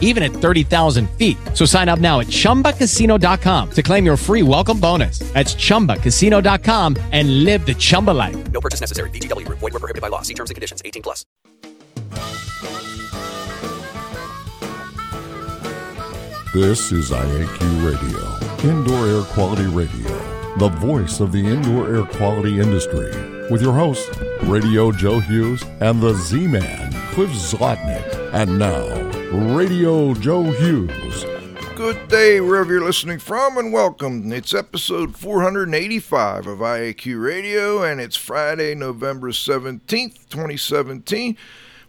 even at 30,000 feet. So sign up now at chumbacasino.com to claim your free welcome bonus. That's chumbacasino.com and live the Chumba life. No purchase necessary. VGW Group. Void were prohibited by law. See terms and conditions. 18 plus. This is IAQ Radio, Indoor Air Quality Radio, the voice of the indoor air quality industry, with your host, Radio Joe Hughes and the Z Man, Cliff Zlotnick. And now, Radio Joe Hughes. Good day, wherever you're listening from, and welcome. It's episode 485 of IAQ Radio, and it's Friday, November 17th, 2017.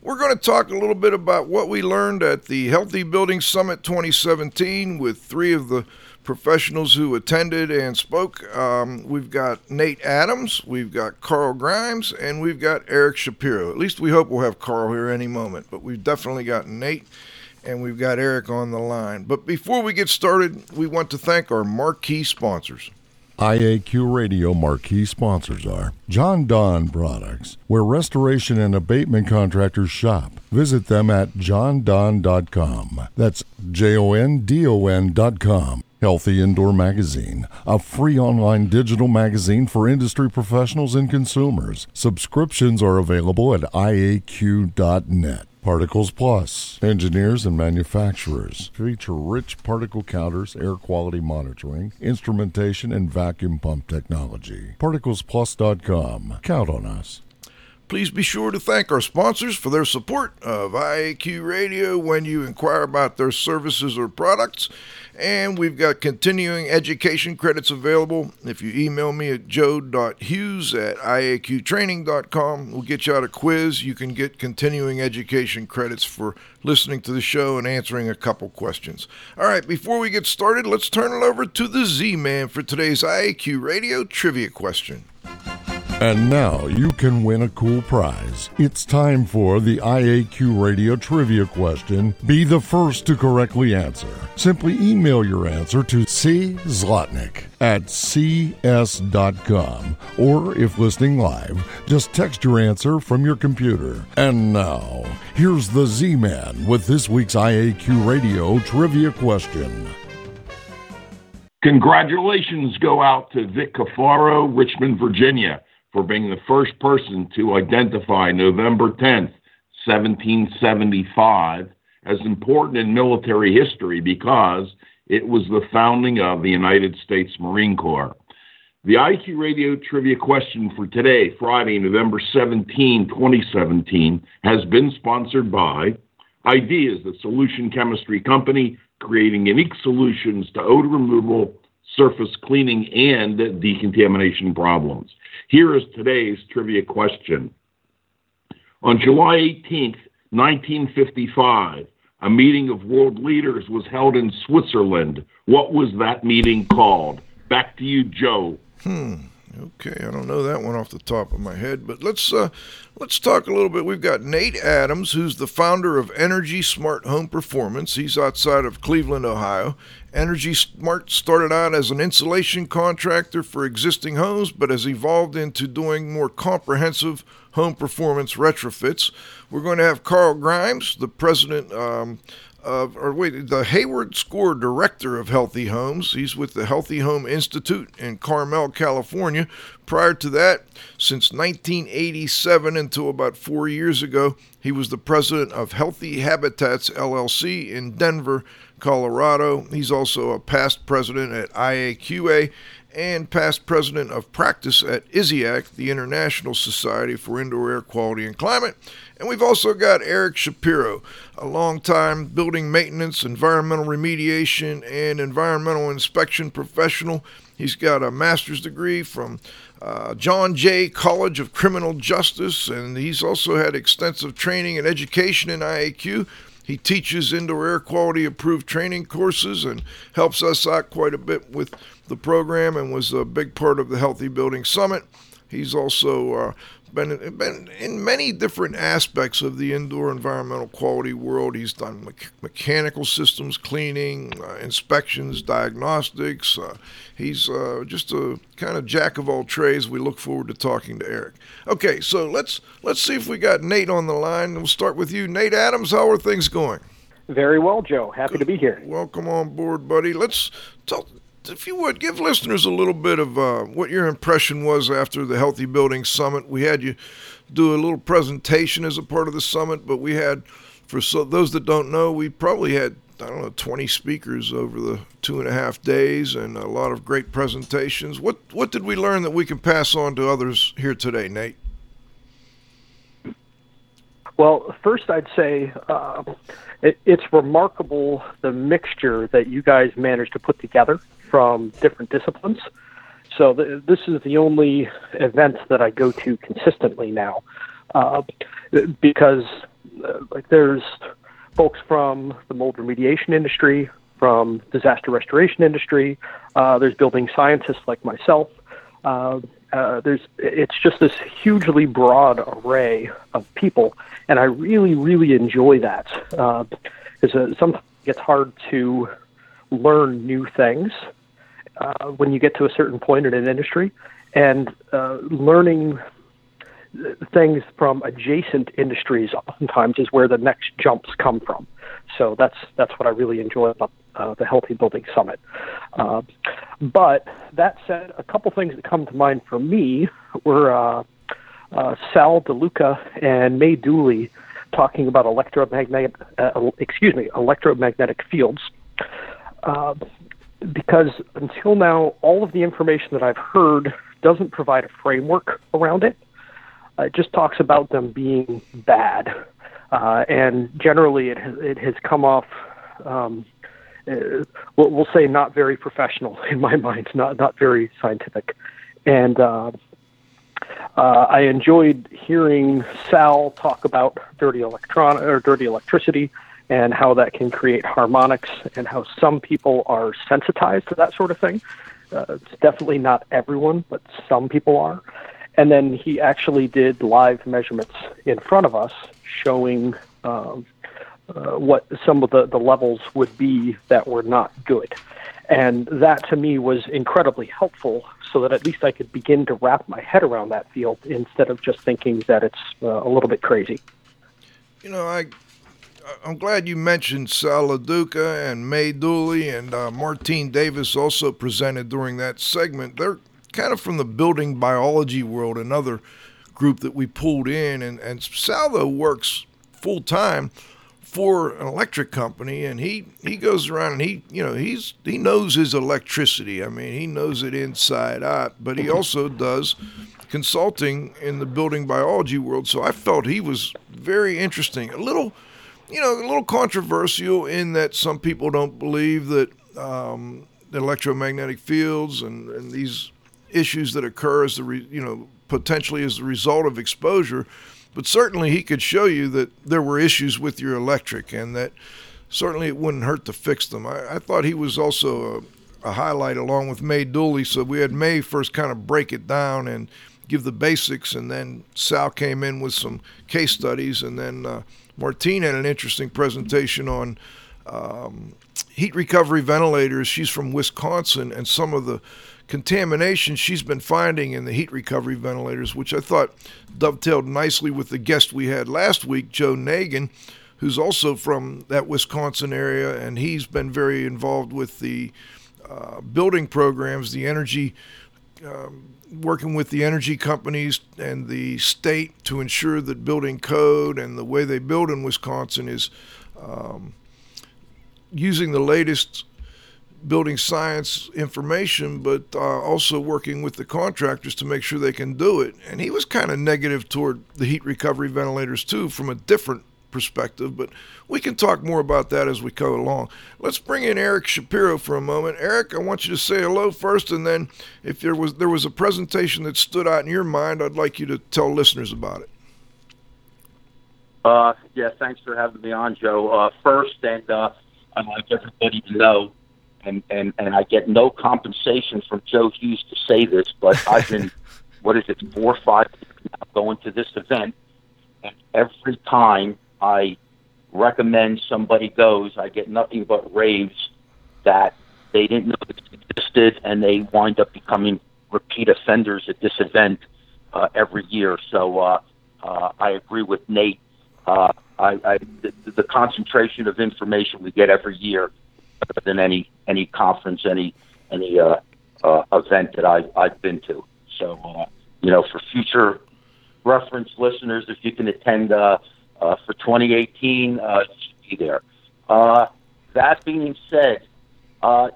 We're going to talk a little bit about what we learned at the Healthy Building Summit 2017 with three of the professionals who attended and spoke. Um, we've got Nate Adams, we've got Carl Grimes, and we've got Eric Shapiro. At least we hope we'll have Carl here any moment, but we've definitely got Nate and we've got Eric on the line. But before we get started, we want to thank our marquee sponsors. IAQ Radio marquee sponsors are Jon-Don Products, where restoration and abatement contractors shop. Visit them at jondon.com. That's J O N D O N.com. Healthy Indoor Magazine, a free online digital magazine for industry professionals and consumers. Subscriptions are available at iaq.net. Particles Plus. Engineers and manufacturers feature rich particle counters, air quality monitoring, instrumentation, and vacuum pump technology. ParticlesPlus.com. Count on us. Please be sure to thank our sponsors for their support of IAQ Radio when you inquire about their services or products. And we've got continuing education credits available. If you email me at joe.hughes at iaqtraining.com, we'll get you out a quiz. You can get continuing education credits for listening to the show and answering a couple questions. All right, before we get started, let's turn it over to the Z Man for today's IAQ Radio trivia question. And now you can win a cool prize. It's time for the IAQ Radio Trivia question. Be the first to correctly answer. Simply email your answer to C. Zlotnick at cs.com. Or if listening live, just text your answer from your computer. And now, here's the Z Man with this week's IAQ Radio Trivia question. Congratulations go out to Vic Cafaro, Richmond, Virginia, for being the first person to identify November 10th, 1775, as important in military history because it was the founding of the United States Marine Corps. The IAQ Radio trivia question for today, Friday, November 17, 2017, has been sponsored by Ideas, the solution chemistry company, creating unique solutions to odor removal, surface cleaning, and decontamination problems. Here is today's trivia question. On July 18th, 1955, a meeting of world leaders was held in Switzerland. What was that meeting called? Back to you, Joe. Hmm. Okay, I don't know that one off the top of my head, but let's uh, let's talk a little bit. We've got Nate Adams, who's the founder of Energy Smart Home Performance. He's outside of Cleveland, Ohio. Energy Smart started out as an insulation contractor for existing homes, but has evolved into doing more comprehensive home performance retrofits. We're going to have Carl Grimes, the president um, of, or wait, the Hayward Score Director of Healthy Homes. He's with the Healthy Home Institute in Carmel, California. Prior to that, since 1987 until about four years ago, he was the president of Healthy Habitats LLC in Denver, Colorado. He's also a past president at IAQA and past president of practice at ISIAQ, the International Society for Indoor Air Quality and Climate. And we've also got Eric Shapiro, a longtime building maintenance, environmental remediation, and environmental inspection professional. He's got a master's degree from uh, John Jay College of Criminal Justice, and he's also had extensive training and education in IAQ. He teaches indoor air quality approved training courses and helps us out quite a bit with the program and was a big part of the Healthy Building Summit. He's also uh, been been in many different aspects of the indoor environmental quality world. He's done me- mechanical systems cleaning, uh, inspections, diagnostics. Uh, he's uh, just a kind of jack of all trades. We look forward to talking to Eric. Okay, so let's let's see if we got Nate on the line. We'll start with you, Nate Adams. How are things going? Very well, Joe. Happy to be here. Welcome on board, buddy. Let's talk if you would give listeners a little bit of uh, what your impression was after the Healthy Building Summit. We had you do a little presentation as a part of the summit, but we had, for so, those that don't know, we probably had I don't know 20 speakers over the two and a half days and a lot of great presentations. What what did we learn that we can pass on to others here today, Nate? Well, first I'd say uh, it, it's remarkable the mixture that you guys managed to put together from different disciplines. So the, this is the only event that I go to consistently now, uh, because uh, like there's folks from the mold remediation industry, from disaster restoration industry. Uh, there's building scientists like myself. Uh, uh, there's it's just this hugely broad array of people, and I really really enjoy that because uh, sometimes it gets hard to learn new things uh, when you get to a certain point in an industry, and uh, learning things from adjacent industries oftentimes is where the next jumps come from. So that's that's what I really enjoy about uh, the Healthy Building Summit. Uh, but that said, a couple things that come to mind for me were uh, uh Sal LaDuca and May Dooley talking about electromagnetic, uh, excuse me, electromagnetic fields. Because until now, all of the information that I've heard doesn't provide a framework around it. Uh, it just talks about them being bad, uh, and generally it has, it has come off. Um, uh, we'll, we'll say not very professional in my mind, not not very scientific, and uh, uh, I enjoyed hearing Sal talk about dirty electron or dirty electricity and how that can create harmonics and how some people are sensitized to that sort of thing. Uh, it's definitely not everyone, but some people are. And then he actually did live measurements in front of us showing um, uh, what some of the, the levels would be that were not good. And that to me was incredibly helpful so that at least I could begin to wrap my head around that field instead of just thinking that it's uh, a little bit crazy. You know, I I'm glad you mentioned Sal LaDuca and May Dooley and uh, Martine Davis also presented during that segment. They're kind of from the building biology world, another group that we pulled in. And, and Sal, though, works full time for an electric company and he, he goes around and he you know he's he knows his electricity i mean he knows it inside out but he also does consulting in the building biology world so i felt he was very interesting a little you know, a little controversial in that some people don't believe that um, electromagnetic fields and, and these issues that occur as the re, you know potentially as the result of exposure. But certainly, he could show you that there were issues with your electric, and that certainly it wouldn't hurt to fix them. I, I thought he was also a, a highlight along with May Dooley. So we had May first kind of break it down and give the basics, and then Sal came in with some case studies, and then. Uh, Martine had an interesting presentation on um, heat recovery ventilators. She's from Wisconsin, and some of the contamination she's been finding in the heat recovery ventilators, which I thought dovetailed nicely with the guest we had last week, Joe Nagin, who's also from that Wisconsin area, and he's been very involved with the uh, building programs, the energy. Um, working with the energy companies and the state to ensure that building code and the way they build in Wisconsin is um, using the latest building science information, but uh, also working with the contractors to make sure they can do it. And he was kind of negative toward the heat recovery ventilators too, from a different perspective, but we can talk more about that as we go along. Let's bring in Eric Shapiro for a moment. Eric, I want you to say hello first, and then if there was there was a presentation that stood out in your mind, I'd like you to tell listeners about it. Uh, yeah, thanks for having me on, Joe. Uh, first, and uh, I'd like everybody to know, and, and, and I get no compensation from Joe Hughes to say this, but I've been, what is it, four or five now going to this event, and every time I recommend somebody goes, I get nothing but raves that they didn't know it existed, and they wind up becoming repeat offenders at this event uh, every year. So uh, uh, I agree with Nate. Uh, I, I the, the concentration of information we get every year than any any conference, any any uh, uh, event that I, I've been to. So, uh, you know, for future reference listeners, if you can attend uh, uh, for 2018, uh, should be there. Uh, that being said, uh,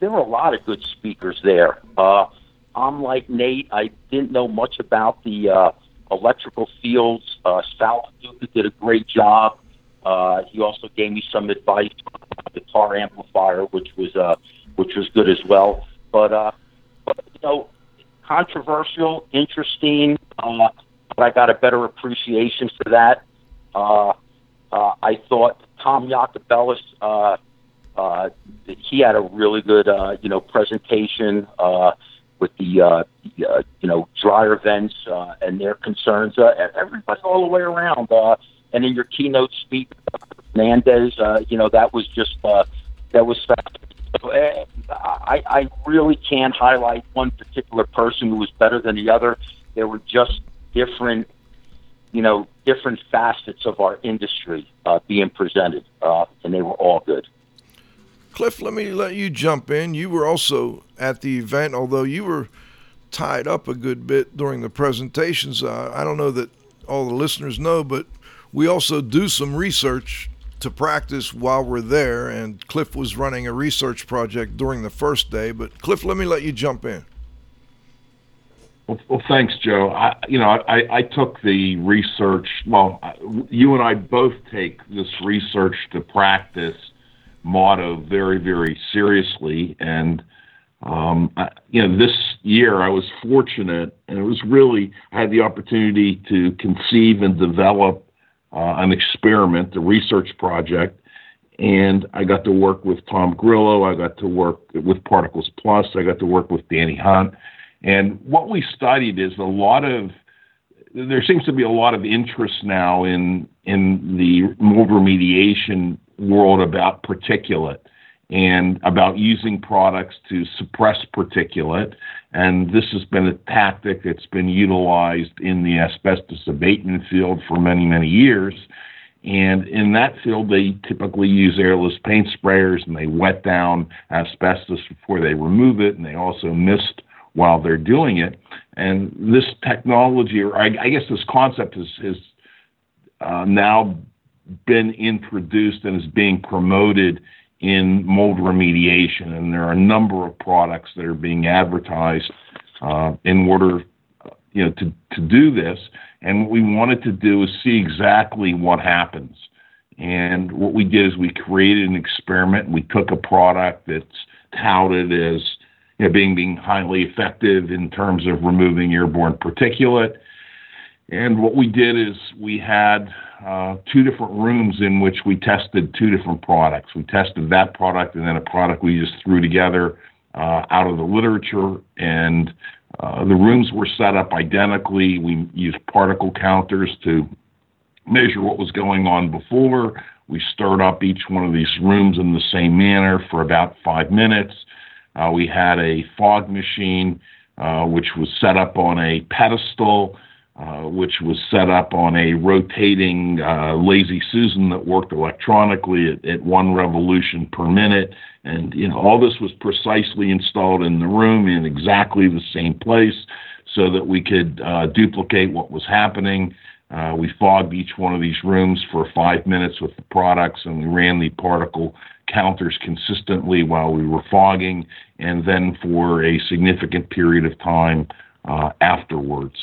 there were a lot of good speakers there. Uh, I'm like Nate. I didn't know much about the uh, electrical fields. Uh, Sal Duca did a great job. Uh, he also gave me some advice on the guitar amplifier, which was uh, which was good as well. But uh, but you know, controversial, interesting. Uh, but I got a better appreciation for that. Uh, uh, I thought Tom Yacobellis, uh, uh, he had a really good, uh, you know, presentation uh, with the, uh, the uh, you know, dryer vents uh, and their concerns. Uh, everybody all the way around. Uh, and in your keynote speech, Fernandez, uh, you know, that was just uh, that was. So, uh, I, I really can't highlight one particular person who was better than the other. There were just different, you know, different facets of our industry uh, being presented, uh, and they were all good. Cliff, let me let you jump in. You were also at the event, although you were tied up a good bit during the presentations. Uh, I don't know that all the listeners know, but we also do some research to practice while we're there. And Cliff was running a research project during the first day. But Cliff, let me let you jump in. Well, well thanks, Joe. I, you know, I, I took the research. Well, you and I both take this research to practice motto very, very seriously. And um, I, you know, this year I was fortunate, and it was really I had the opportunity to conceive and develop uh, an experiment, a research project, and I got to work with Tom Grillo. I got to work with Particles Plus. I got to work with Danny Hunt. And what we studied is a lot of there seems to be a lot of interest now in in the mold remediation world about particulate and about using products to suppress particulate. And this has been a tactic that's been utilized in the asbestos abatement field for many, many years. And in that field, they typically use airless paint sprayers and they wet down asbestos before they remove it, and they also mist while they're doing it. And this technology, or I, I guess this concept, has, has uh, now been introduced and is being promoted in mold remediation. And there are a number of products that are being advertised uh, in order, you know, to, to do this. And what we wanted to do is see exactly what happens. And what we did is we created an experiment. We took a product that's touted as you know, being being highly effective in terms of removing airborne particulate. And what we did is we had uh, two different rooms in which we tested two different products. We tested that product and then a product we just threw together uh, out of the literature. And uh, the rooms were set up identically. We used particle counters to measure what was going on before. We stirred up each one of these rooms in the same manner for about five minutes. Uh, we had a fog machine, uh, which was set up on a pedestal uh, which was set up on a rotating uh, Lazy Susan that worked electronically at, at, one revolution per minute. And you know, all this was precisely installed in the room in exactly the same place so that we could uh, duplicate what was happening. Uh, we fogged each one of these rooms for five minutes with the products, and we ran the particle counters consistently while we were fogging, and then for a significant period of time uh, afterwards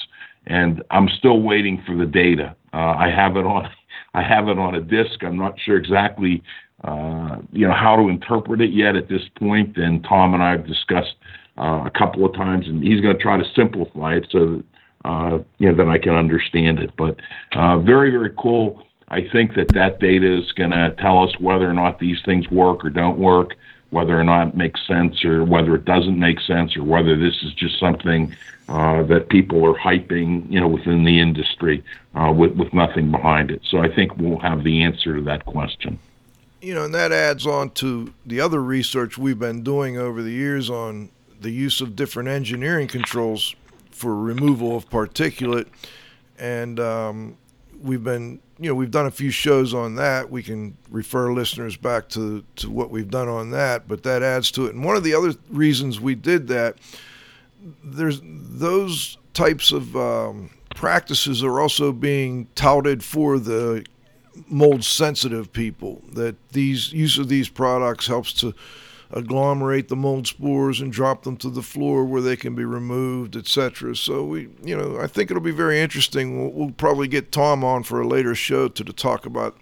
and I'm still waiting for the data. Uh, I have it on I have it on a disk. I'm not sure exactly uh, you know how to interpret it yet at this point. And Tom and I have discussed uh, a couple of times, and he's going to try to simplify it so that uh, you know that I can understand it. But uh, very very cool. I think that that data is going to tell us whether or not these things work or don't work. whether or not it makes sense or whether it doesn't make sense or whether this is just something uh, that people are hyping, you know, within the industry uh, with, with nothing behind it. So I think we'll have the answer to that question. You know, and that adds on to the other research we've been doing over the years on the use of different engineering controls for removal of particulate. And um, we've been, you know, we've done a few shows on that. We can refer listeners back to, to what we've done on that, but that adds to it. And one of the other reasons we did that, there's those types of um, practices are also being touted for the mold sensitive people that these use of these products helps to agglomerate the mold spores and drop them to the floor where they can be removed, etc. So we, you know, I think it'll be very interesting. We'll, we'll probably get Tom on for a later show to, to talk about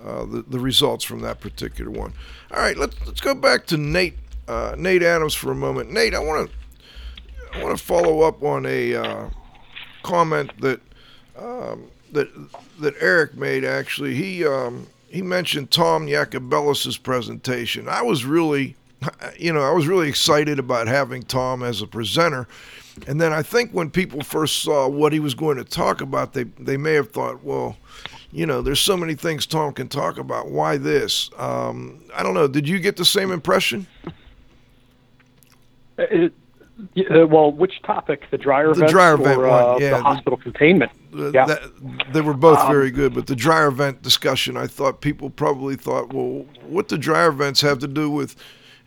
uh, the the results from that particular one. All right, let's let's go back to Nate uh, Nate Adams for a moment. Nate, I want to I want to follow up on a uh, comment that um, that that Eric made. Actually, he um, he mentioned Tom Yacobellis's presentation. I was really you know, I was really excited about having Tom as a presenter. And then I think when people first saw what he was going to talk about, they they may have thought, well, you know, there's so many things Tom can talk about. Why this? Um, I don't know. Did you get the same impression? It, uh, well, which topic? The dryer the vent dryer or vent uh, one, yeah. the hospital containment? Uh, Yeah. that, they were both Um, very good, but the dryer vent discussion, I thought people probably thought, well, what do dryer vents have to do with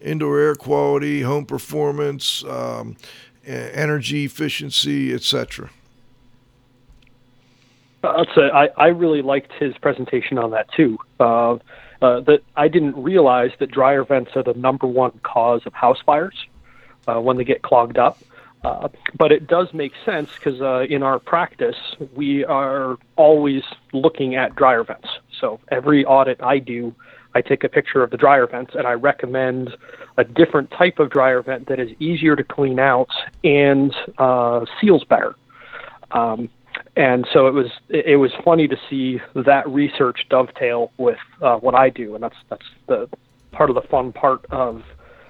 indoor air quality, home performance, um, energy efficiency, etc.? I'll say I, I really liked his presentation on that too. Uh, uh, that I didn't realize that dryer vents are the number one cause of house fires uh, when they get clogged up. Uh, but it does make sense because uh, in our practice, we are always looking at dryer vents. So every audit I do, I take a picture of the dryer vents and I recommend a different type of dryer vent that is easier to clean out and uh, seals better. Um, and so it was it was funny to see that research dovetail with uh, what I do, and that's that's the part of the fun part of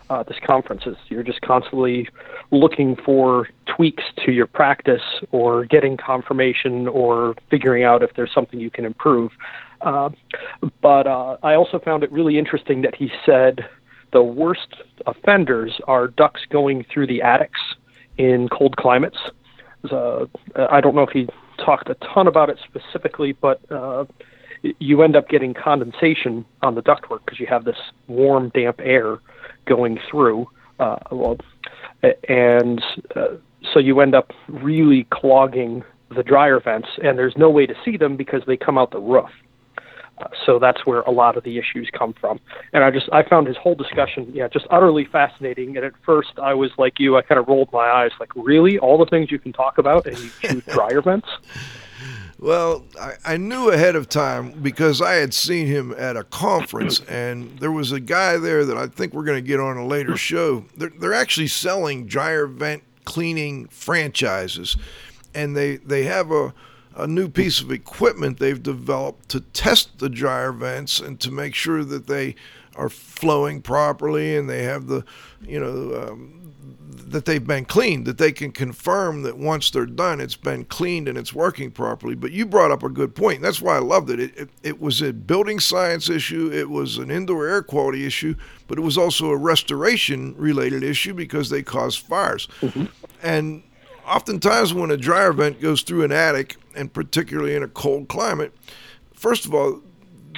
uh, this conference is you're just constantly looking for tweaks to your practice or getting confirmation or figuring out if there's something you can improve. Uh, but uh, I also found it really interesting that he said the worst offenders are ducts going through the attics in cold climates. Uh, I don't know if he talked a ton about it specifically, but uh, you end up getting condensation on the ductwork because you have this warm, damp air going through. Uh, well, and uh, so you end up really clogging the dryer vents, and there's no way to see them because they come out the roof. Uh, so that's where a lot of the issues come from. And I just I found his whole discussion, yeah, just utterly fascinating. And at first I was like you, I kind of rolled my eyes, like really, all the things you can talk about, and you choose dryer vents. Well, I, I knew ahead of time because I had seen him at a conference, and there was a guy there that I think we're going to get on a later show. They're, they're actually selling dryer vent cleaning franchises, and they, they have a, a new piece of equipment they've developed to test the dryer vents and to make sure that they are flowing properly and they have the, you know, um, that they've been cleaned, that they can confirm that once they're done, it's been cleaned and it's working properly. But you brought up a good point. That's why I loved it. It, it. it was a building science issue, it was an indoor air quality issue, but it was also a restoration related issue because they cause fires. And oftentimes, when a dryer vent goes through an attic, and particularly in a cold climate, first of all,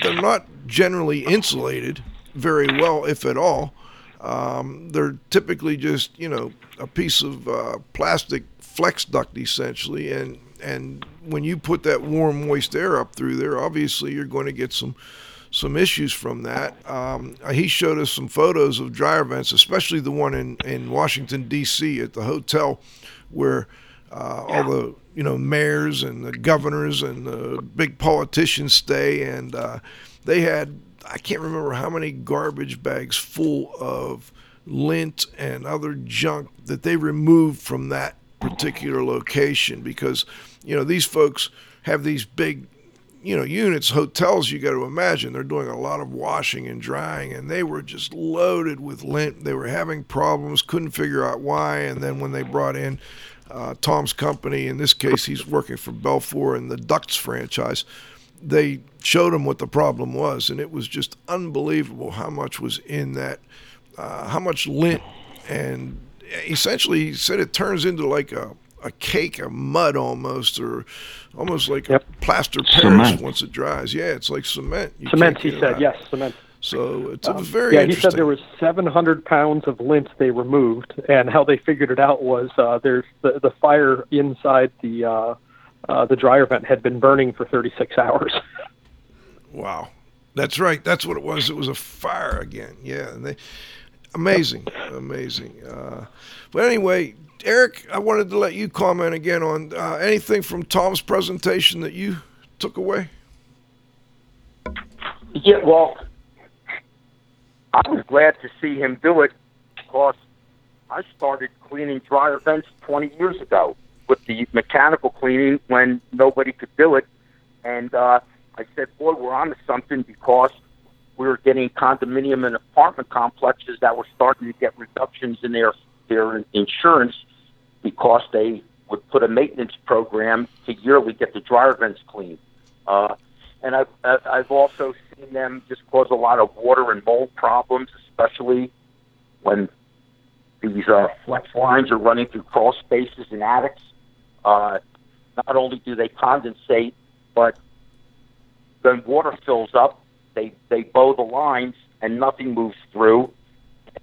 they're not generally insulated very well, if at all. Um, they're typically just you know a piece of uh, plastic flex duct essentially, and and when you put that warm moist air up through there, obviously you're going to get some some issues from that. Um, he showed us some photos of dryer vents, especially the one in in Washington D.C. at the hotel where uh, all the you know mayors and the governors and the big politicians stay, and uh, they had I can't remember how many garbage bags full of lint and other junk that they removed from that particular location because you know these folks have these big you know, units, hotels, you got to imagine they're doing a lot of washing and drying, and they were just loaded with lint. They were having problems, couldn't figure out why. And then when they brought in uh, Tom's company, in this case, he's working for BELFOR and the DUCTZ franchise, they showed him what the problem was, and it was just unbelievable how much was in that, uh, how much lint, and essentially he said it turns into like a a cake of mud almost, or almost like Yep. a plaster Paris Cement. once it dries. Yeah, it's like cement. You Cement, he said. Yes, cement. So it's a very yeah, he said there was 700 pounds of lint they removed, and how they figured it out was uh, there's the, the fire inside the uh, uh, the dryer vent had been burning for 36 hours. Wow, that's right. That's what it was. It was a fire again. Yeah, and they amazing, amazing. Uh, but anyway, Eric, I wanted to let you comment again on uh, anything from Tom's presentation that you took away. Yeah, well, I was glad to see him do it because I started cleaning dryer vents 20 years ago with the mechanical cleaning when nobody could do it. And uh, I said, boy, we're on to something because we were getting condominium and apartment complexes that were starting to get reductions in their, their insurance because they would put a maintenance program to yearly get the dryer vents cleaned. Uh, and I've I've also seen them just cause a lot of water and mold problems, especially when these uh, flex lines are running through crawl spaces and attics. Uh, not only do they condensate, but when water fills up, they they bow the lines and nothing moves through.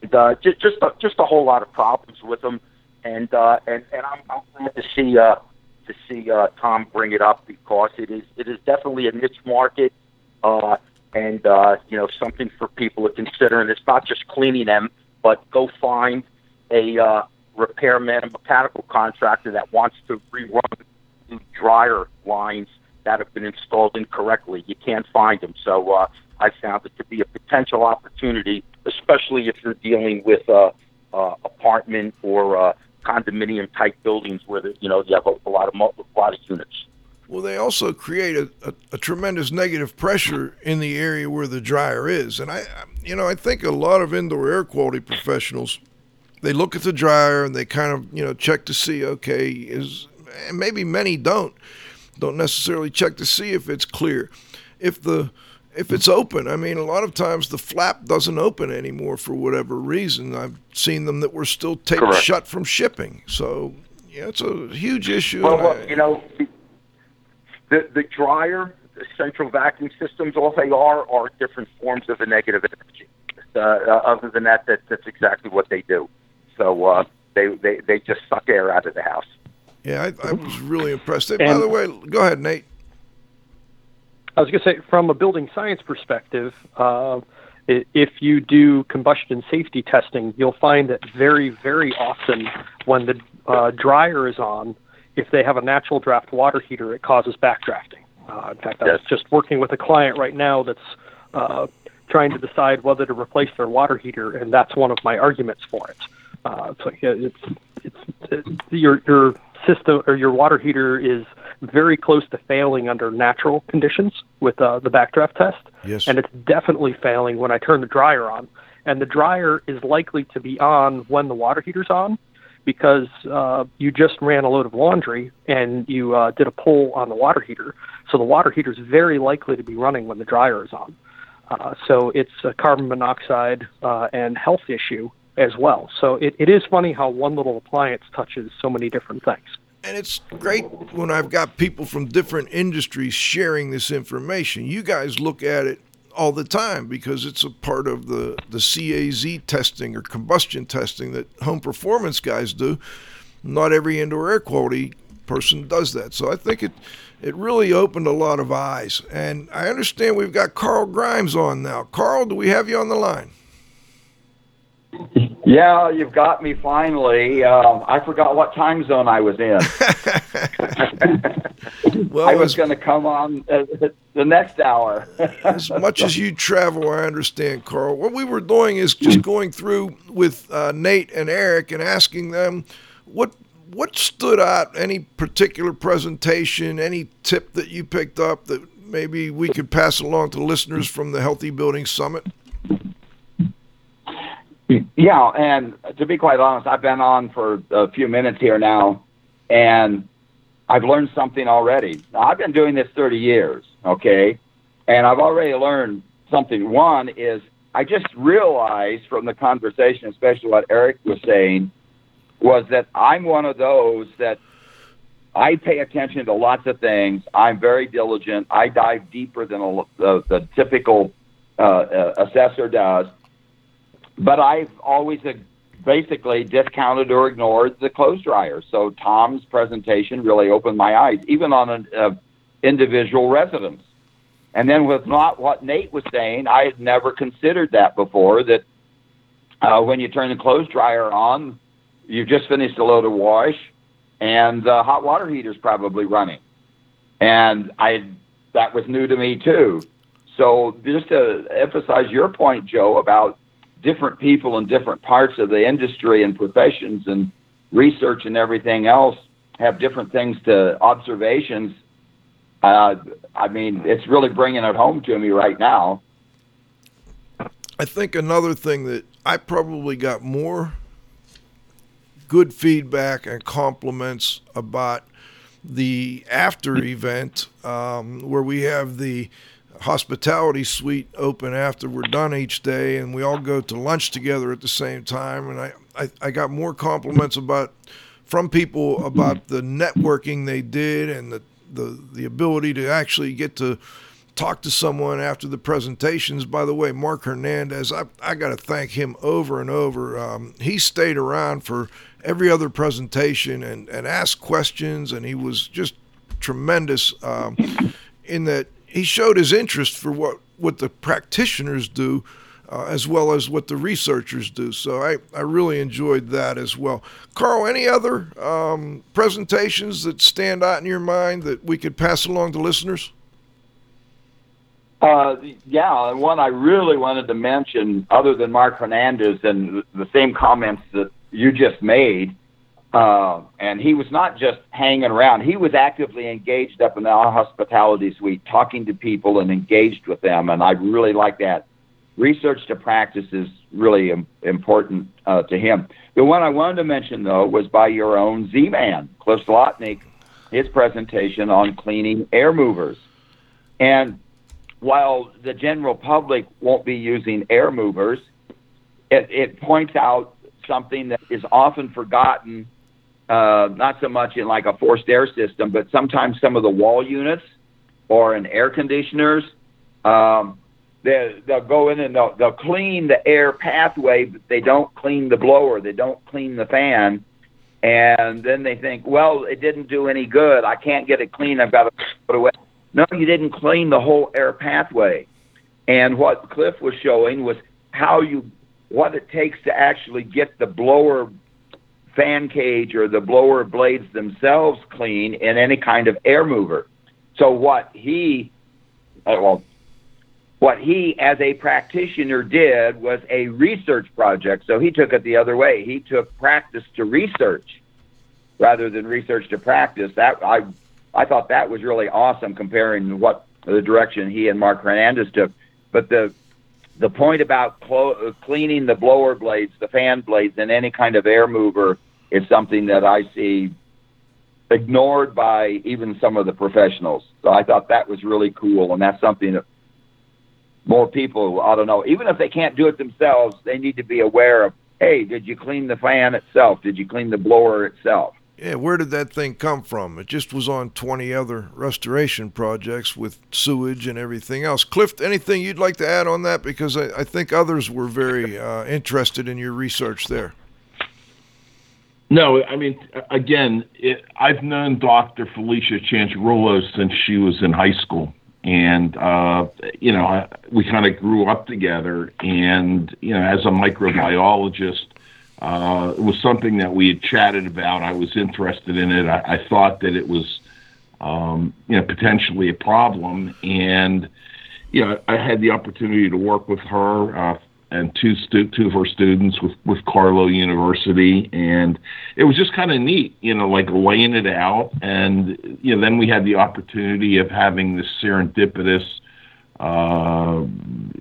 And uh, just just a, just a whole lot of problems with them. And uh, and and I'm, I'm glad to see uh, to see uh, Tom bring it up because it is it is definitely a niche market, uh, and uh, you know something for people to consider. And it's not just cleaning them, but go find a uh, repairman, a mechanical contractor that wants to rerun new dryer lines that have been installed incorrectly. You can't find them, so uh, I found it to be a potential opportunity, especially if you're dealing with uh, uh, apartment or uh, condominium type buildings where the, you know you have a, a lot of a lot of units. Well, they also create a, a, a tremendous negative pressure in the area where the dryer is, and I, you know, I think a lot of indoor air quality professionals, they look at the dryer and they kind of, you know, check to see, okay, is, and maybe many don't, don't necessarily check to see if it's clear, if the, if it's open. I mean, a lot of times the flap doesn't open anymore for whatever reason. I've seen them that were still taped Correct. shut from shipping. So, yeah, it's a huge issue. Well, and I- you know, the the dryer, the central vacuum systems, all they are are different forms of a negative energy. Uh, uh, other than that, that that's exactly what they do. So uh, they, they they just suck air out of the house. Yeah, I, I was really impressed. Hey, by the way, go ahead, Nate. I was going to say, from a building science perspective, uh, if you do combustion safety testing, you'll find that very, very often when the uh, dryer is on, if they have a natural draft water heater, it causes backdrafting. Uh, in fact, I was just working with a client right now that's uh, trying to decide whether to replace their water heater, and that's one of my arguments for it. Uh, it's, like, uh, it's, it's, it's your your system or your water heater is very close to failing under natural conditions with uh, the backdraft test, Yes. and it's definitely failing when I turn the dryer on. And the dryer is likely to be on when the water heater's on because uh, you just ran a load of laundry and you uh, did a pull on the water heater. So the water heater is very likely to be running when the dryer is on. Uh, so it's a carbon monoxide uh, and health issue as well. So it, it is funny how one little appliance touches so many different things. And it's great when I've got people from different industries sharing this information. You guys look at it all the time because it's a part of the, the CAZ testing or combustion testing that home performance guys do. Not every indoor air quality person does that. So I think it it really opened a lot of eyes. And I understand we've got Carl Grimes on now. Carl, do we have you on the line? Yeah, you've got me finally. Um, I forgot what time zone I was in. Well, I was going to come on uh, the next hour. as much as you travel, I understand, Carl. What we were doing is just going through with uh, Nate and Eric and asking them what what stood out, any particular presentation, any tip that you picked up that maybe we could pass along to listeners from the Healthy Building Summit? Yeah, and to be quite honest, I've been on for a few minutes here now, and I've learned something already. Now, I've been doing this 30 years, okay, and I've already learned something. One is I just realized from the conversation, especially what Eric was saying, was that I'm one of those that I pay attention to lots of things. I'm very diligent. I dive deeper than a, the, the typical uh, uh, assessor does. But I've always uh, basically discounted or ignored the clothes dryer. So Tom's presentation really opened my eyes, even on an uh, individual residence. And then with not what Nate was saying, I had never considered that before. That uh, when you turn the clothes dryer on, you've just finished a load of wash, and the hot water heater's probably running. And I that was new to me too. So just to emphasize your point, Joe, about different people in different parts of the industry and professions and research and everything else have different things to observations. Uh, I mean, it's really bringing it home to me right now. I think another thing that I probably got more good feedback and compliments about the after event um, where we have the hospitality suite open after we're done each day and we all go to lunch together at the same time and I, I, I got more compliments about from people about the networking they did and the, the the ability to actually get to talk to someone after the presentations. By the way, Mark Hernandez, I, I got to thank him over and over. Um, he stayed around for every other presentation and, and asked questions, and he was just tremendous um, in that he showed his interest for what, what the practitioners do. Uh, as well as what the researchers do. So I, I really enjoyed that as well. Carl, any other um, presentations that stand out in your mind that we could pass along to listeners? Uh, yeah, one I really wanted to mention, other than Mark Hernandez and the same comments that you just made, uh, and he was not just hanging around; he was actively engaged up in the hospitality suite, talking to people and engaged with them. And I really like that. Research to practice is really Im- important uh, to him. The one I wanted to mention, though, was by your own Z-Man, Cliff Zlotnick, his presentation on cleaning air movers, and while the general public won't be using air movers, it, it points out something that is often forgotten, uh, not so much in like a forced air system, but sometimes some of the wall units or in air conditioners, um, they, they'll go in and they'll, they'll clean the air pathway, but they don't clean the blower, they don't clean the fan. And then they think, well, it didn't do any good. I can't get it clean. I've got to put it away. No, you didn't clean the whole air pathway. And what Cliff was showing was how you, what it takes to actually get the blower fan cage or the blower blades themselves clean in any kind of air mover. So what he, uh, well, what he as a practitioner did was a research project. So he took it the other way. He took practice to research rather than research to practice. That I I thought that was really awesome comparing what the direction he and Mark Hernandez took. But the the point about clo- cleaning the blower blades, the fan blades, and any kind of air mover is something that I see ignored by even some of the professionals. So I thought that was really cool, and that's something that more people ought to know. Even if they can't do it themselves, they need to be aware of. Hey, did you clean the fan itself? Did you clean the blower itself? Yeah, where did that thing come from? It just was on 20 other restoration projects with sewage and everything else. Cliff, anything you'd like to add on that? Because I, I think others were very uh, interested in your research there. No, I mean, again, it, I've known Dr. Felicia Chancharolo since she was in high school. And, uh, you know, I, we kind of grew up together. And, you know, as a microbiologist, uh, it was something that we had chatted about. I was interested in it. I, I thought that it was, um, you know, potentially a problem, and you know, I had the opportunity to work with her uh, and two stu- two of her students with with Carlow University, and it was just kind of neat, you know, like laying it out, and you know, then we had the opportunity of having this serendipitous. Uh,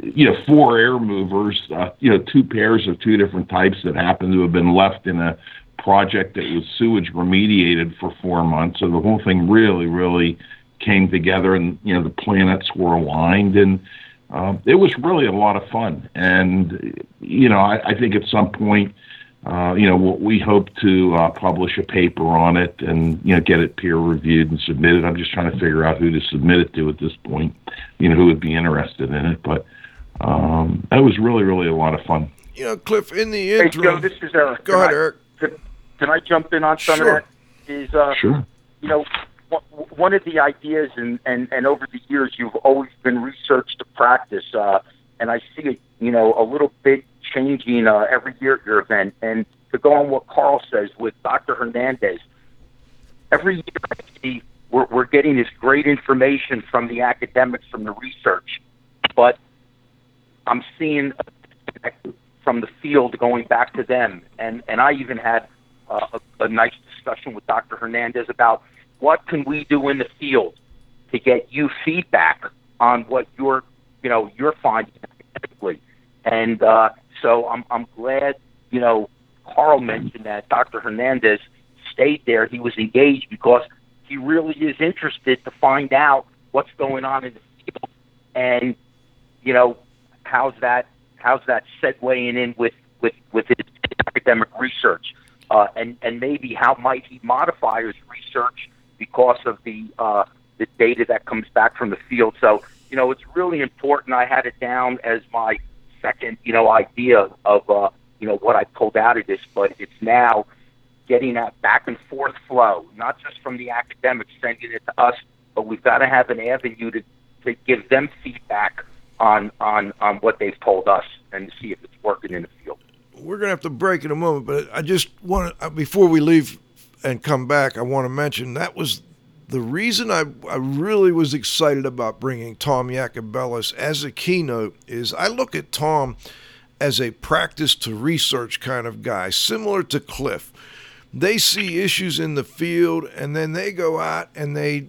you know, four air movers, uh, you know, two pairs of two different types that happened to have been left in a project that was sewage remediated for four months. So the whole thing really, really came together, and you know, the planets were aligned, and uh, it was really a lot of fun. And you know, I, I think at some point, uh, you know, we hope to uh, publish a paper on it and you know get it peer reviewed and submitted. I'm just trying to figure out who to submit it to at this point. You know, who would be interested in it, but um, that was really, really a lot of fun. You know, Cliff, in the Hey. Joe, this is Eric. Go Can ahead, I- Eric. Can, can I jump in on some Sure. of that? Is uh, Sure. you know, one of the ideas, and, and, and over the years, you've always been research to practice, uh, and I see it, you know, a little bit changing uh, every year at your event. And to go on what Carl says with Dr. Hernandez, every year I see we're, we're getting this great information from the academics, from the research, but I'm seeing from the field going back to them. And, and I even had uh, a, a nice discussion with Dr. Hernandez about what can we do in the field to get you feedback on what you're, you know, you're finding. And uh, so I'm, I'm glad, you know, Carl mentioned that Dr. Hernandez stayed there. He was engaged because he really is interested to find out what's going on in the field. And, you know, how's that how's that segueing in with with with his academic research, uh, and and maybe how might he modify his research because of the uh, the data that comes back from the field. So you know, it's really important. I had it down as my second you know idea of uh, you know what I pulled out of this, but it's now getting that back and forth flow, not just from the academics sending it to us, but we've got to have an avenue to to give them feedback on on on what they've told us and see if it's working in the field. we're going to have to break in a moment, but I just want to, before we leave and come back, I want to mention that was the reason I, I really was excited about bringing Tom Yacobellis as a keynote is I look at Tom as a practice to research kind of guy, similar to Cliff. They see issues in the field and then they go out and they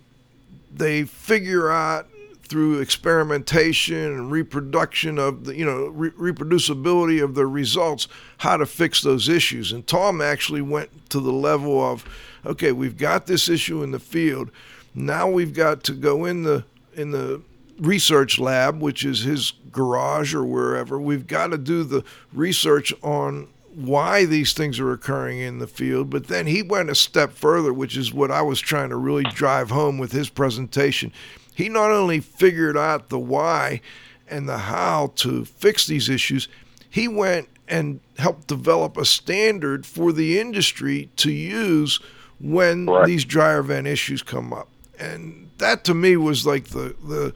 they figure out through experimentation and reproduction of the you know re- reproducibility of the results how to fix those issues and tom actually went to the level of okay we've got this issue in the field now we've got to go in the in the research lab which is his garage or wherever we've got to do the research on why these things are occurring in the field. But then he went a step further, which is what I was trying to really drive home with his presentation. He not only figured out the why and the how to fix these issues, he went and helped develop a standard for the industry to use when Correct. these dryer vent issues come up. And that to me was like the the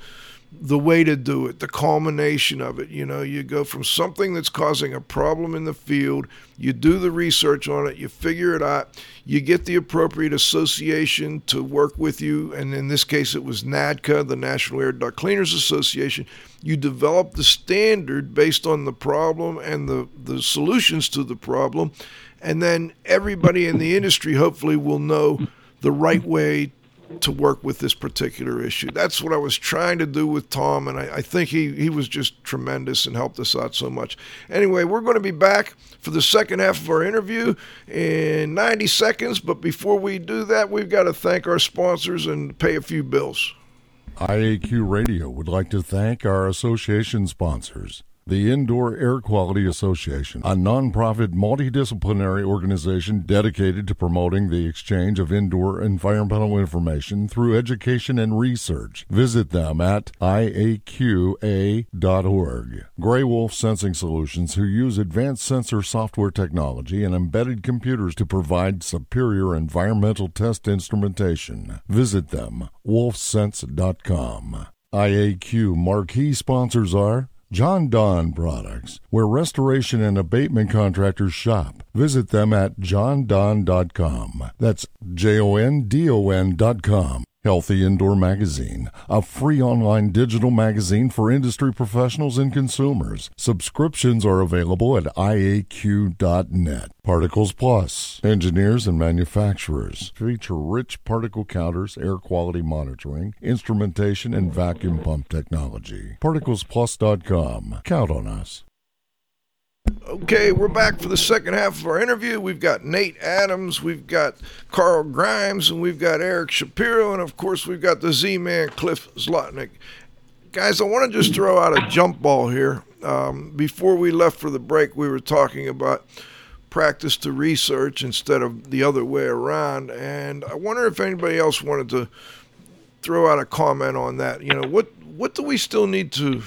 the way to do it, the culmination of it. You know, you go from something that's causing a problem in the field, you do the research on it, you figure it out, you get the appropriate association to work with you, and in this case it was NADCA, the National Air Duct Cleaners Association. You develop the standard based on the problem and the, the solutions to the problem, and then everybody in the industry hopefully will know the right way to work with this particular issue. That's what I was trying to do with Tom, and I, I think he, he was just tremendous and helped us out so much. Anyway, we're going to be back for the second half of our interview in 90 seconds, but before we do that, we've got to thank our sponsors and pay a few bills. IAQ Radio would like to thank our association sponsors. The Indoor Air Quality Association, a nonprofit multidisciplinary organization dedicated to promoting the exchange of indoor environmental information through education and research. Visit them at iaqa.org. Gray Wolf Sensing Solutions, who use advanced sensor software technology and embedded computers to provide superior environmental test instrumentation. Visit them, wolfsense.com. IAQ marquee sponsors are Jon-Don Products, where restoration and abatement contractors shop. Visit them at jondon.com. That's J O N D O N.com. Healthy Indoor Magazine, a free online digital magazine for industry professionals and consumers. Subscriptions are available at iaq.net. Particles Plus, engineers and manufacturers feature rich particle counters, air quality monitoring, instrumentation, and vacuum pump technology. ParticlesPlus.com. Count on us. Okay, we're back for the second half of our interview. We've got Nate Adams, we've got Carl Grimes, and we've got Eric Shapiro, and of course, we've got the Z Man Cliff Zlotnick. Guys, I want to just throw out a jump ball here. Um, before we left for the break, we were talking about practice to research instead of the other way around, and I wonder if anybody else wanted to throw out a comment on that. You know, what what do we still need to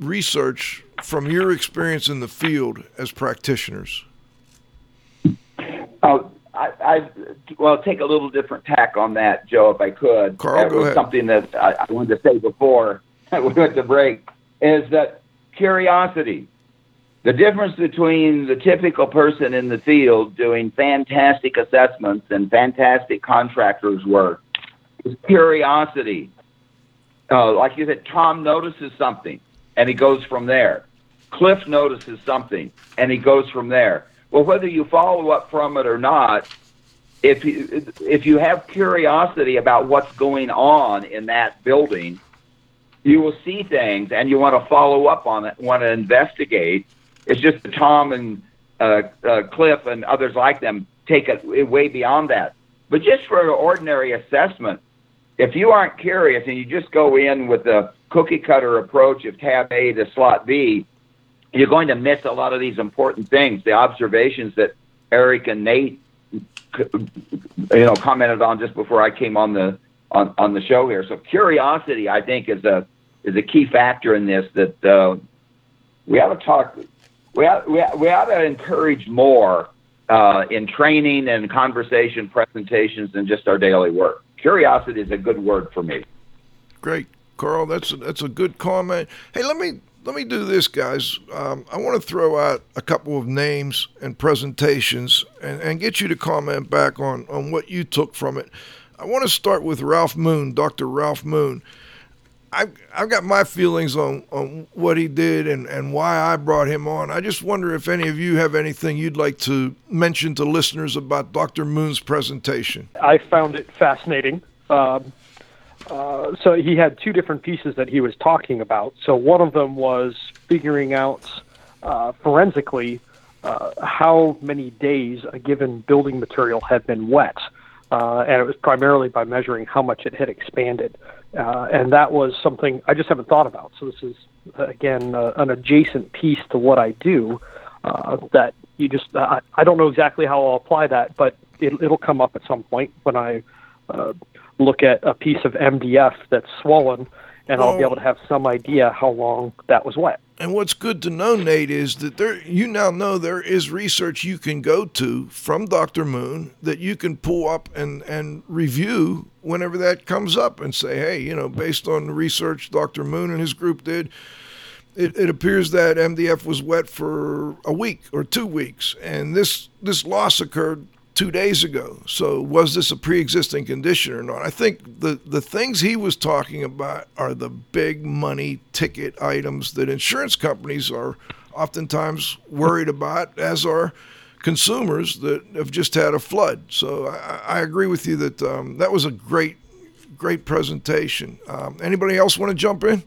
research from your experience in the field as practitioners? Oh, I, I well take a little different tack on that, Joe, if I could. Carl, That go was ahead. Something that I, I wanted to say before we went to break is that curiosity. The difference between the typical person in the field doing fantastic assessments and fantastic contractors' work is curiosity. Uh, like you said, Tom notices something and he goes from there. Cliff notices something and he goes from there. Well, whether you follow up from it or not, if you if you have curiosity about what's going on in that building, you will see things and you want to follow up on it, want to investigate. It's just Tom and uh, uh, Cliff and others like them take it way beyond that. But just for an ordinary assessment, if you aren't curious and you just go in with the cookie cutter approach of tab A to slot B, you're going to miss a lot of these important things. The observations that Eric and Nate, you know, commented on just before I came on the on, on the show here. So curiosity, I think, is a is a key factor in this. That uh, we ought to talk. We ought, we, ought- to encourage more uh, in training and conversation presentations than just our daily work. Curiosity is a good word for me. Great, Carl. That's a, that's a good comment. Hey, let me let me do this, guys. Um, I want to throw out a couple of names and presentations, and, and get you to comment back on on what you took from it. I want to start with Ralph Moon, Dr. Ralph Moon. I've, I've got my feelings on, on what he did and, and why I brought him on. I just wonder if any of you have anything you'd like to mention to listeners about Dr. Moon's presentation. I found it fascinating. Um, uh, so he had two different pieces that he was talking about. So one of them was figuring out uh, forensically uh, how many days a given building material had been wet, uh, and it was primarily by measuring how much it had expanded. Uh, and that was something I just haven't thought about. So this is again an adjacent piece to what I do. That you just I, I don't know exactly how I'll apply that, but it, it'll come up at some point when I look at a piece of MDF that's swollen, and I'll be able to have some idea how long that was wet. And what's good to know, Nate, is that there you now know there is research you can go to from Dr. Moon that you can pull up and, and review whenever that comes up and say, hey, you know, based on the research Dr. Moon and his group did, it, it appears that MDF was wet for a week or two weeks, and this this loss occurred two days ago. So was this a pre-existing condition or not? I think the the things he was talking about are the big money ticket items that insurance companies are oftentimes worried about, as are consumers that have just had a flood. So I, I agree with you that um, that was a great great presentation. Um, anybody else want to jump in?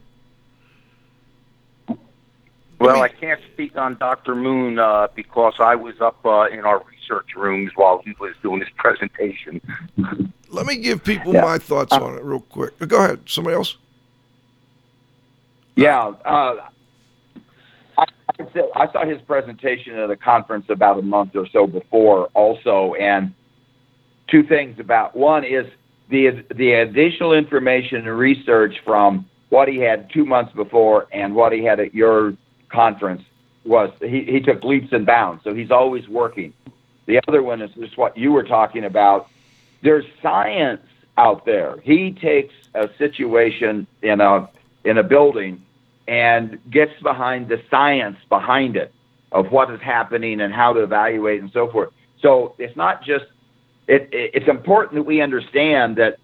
Well, I can't speak on Dr. Moon uh, because I was up uh, in our research rooms while he was doing his presentation. Let me give people Yeah. my thoughts on it real quick. Go ahead. Somebody else? Yeah, uh, I, I I saw his presentation at a conference about a month or so before, also, and two things about one is the the additional information and research from what he had two months before and what he had at your conference was he, he took leaps and bounds. So he's always working. The other one is just what you were talking about. There's science out there. He takes a situation in a in a building and gets behind the science behind it of what is happening and how to evaluate and so forth. So it's not just it, it it's important that we understand that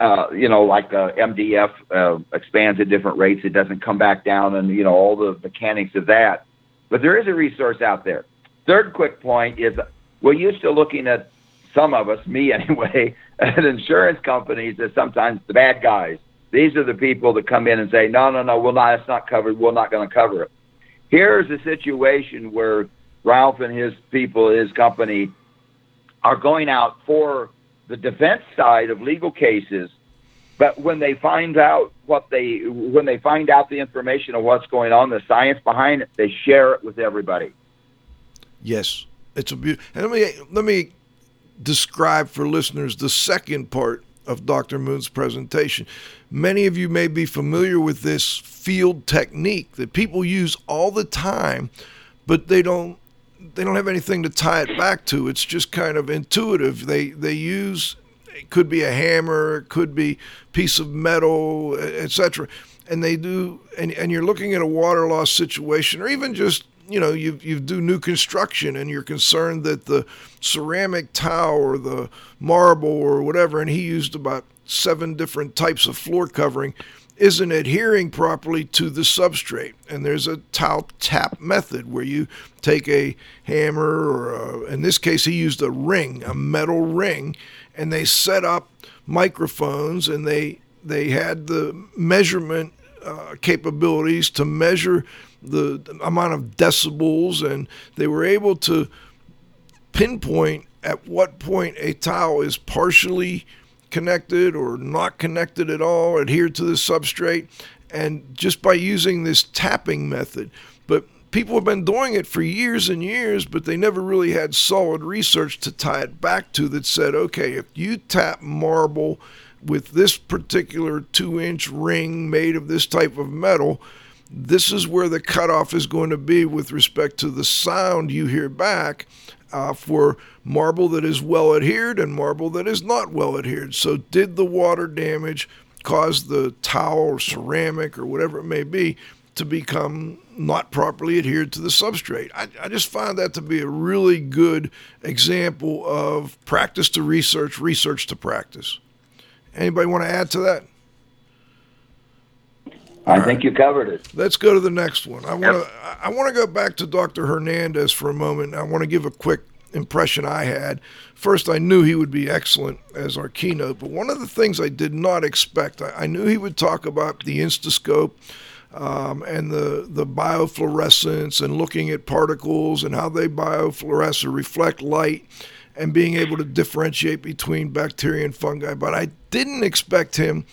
uh, you know, like uh, MDF uh, expands at different rates. It doesn't come back down, and you know all the mechanics of that. But there is a resource out there. Third quick point is we're used to looking at some of us, me anyway, at insurance companies as sometimes the bad guys. These are the people that come in and say, no, no, no, we'll not, it's not covered. We're not going to cover it. Here's a situation where Ralph and his people, his company, are going out for the defense side of legal cases. But when they find out what they, when they find out the information of what's going on, the science behind it, they share it with everybody. Yes, it's a beautiful. Let me let me describe for listeners the second part of Dr. Moon's presentation. Many of you may be familiar with this field technique that people use all the time, but they don't they don't have anything to tie it back to. It's just kind of intuitive. They they use it could be a hammer, it could be piece of metal, etc. And they do and, and you're looking at a water loss situation or even just you know you you do new construction and you're concerned that the ceramic tile or the marble or whatever and he used about seven different types of floor covering isn't adhering properly to the substrate. And there's a tile tap method where you take a hammer or a, in this case he used a ring a metal ring and they set up microphones and they they had the measurement uh, capabilities to measure the amount of decibels, and they were able to pinpoint at what point a tile is partially connected or not connected at all, adhered to the substrate, and just by using this tapping method. But people have been doing it for years and years, but they never really had solid research to tie it back to that said, okay, if you tap marble with this particular two inch ring made of this type of metal, this is where the cutoff is going to be with respect to the sound you hear back uh, for marble that is well adhered and marble that is not well adhered. So, did the water damage cause the tile or ceramic or whatever it may be to become not properly adhered to the substrate? I, I just find that to be a really good example of practice to research, research to practice. Anybody want to add to that? I think you covered it. Let's go to the next one. I want to I want to go back to Dr. Hernandez for a moment. I want to give a quick impression I had. First, I knew he would be excellent as our keynote, but one of the things I did not expect, I, I knew he would talk about the Instascope um, and the the biofluorescence and looking at particles and how they biofluoresce or reflect light and being able to differentiate between bacteria and fungi. But I didn't expect him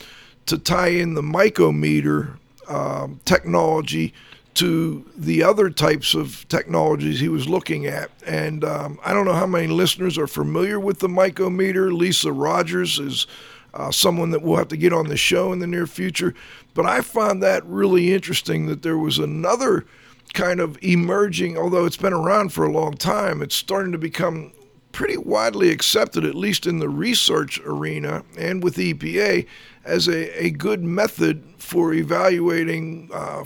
to tie in the mycometer um, technology to the other types of technologies he was looking at. And um, I don't know how many listeners are familiar with the mycometer. Lisa Rogers is uh, someone that we'll have to get on the show in the near future. But I found that really interesting that there was another kind of emerging, although it's been around for a long time, it's starting to become pretty widely accepted, at least in the research arena and with EPA, as a, a good method for evaluating uh,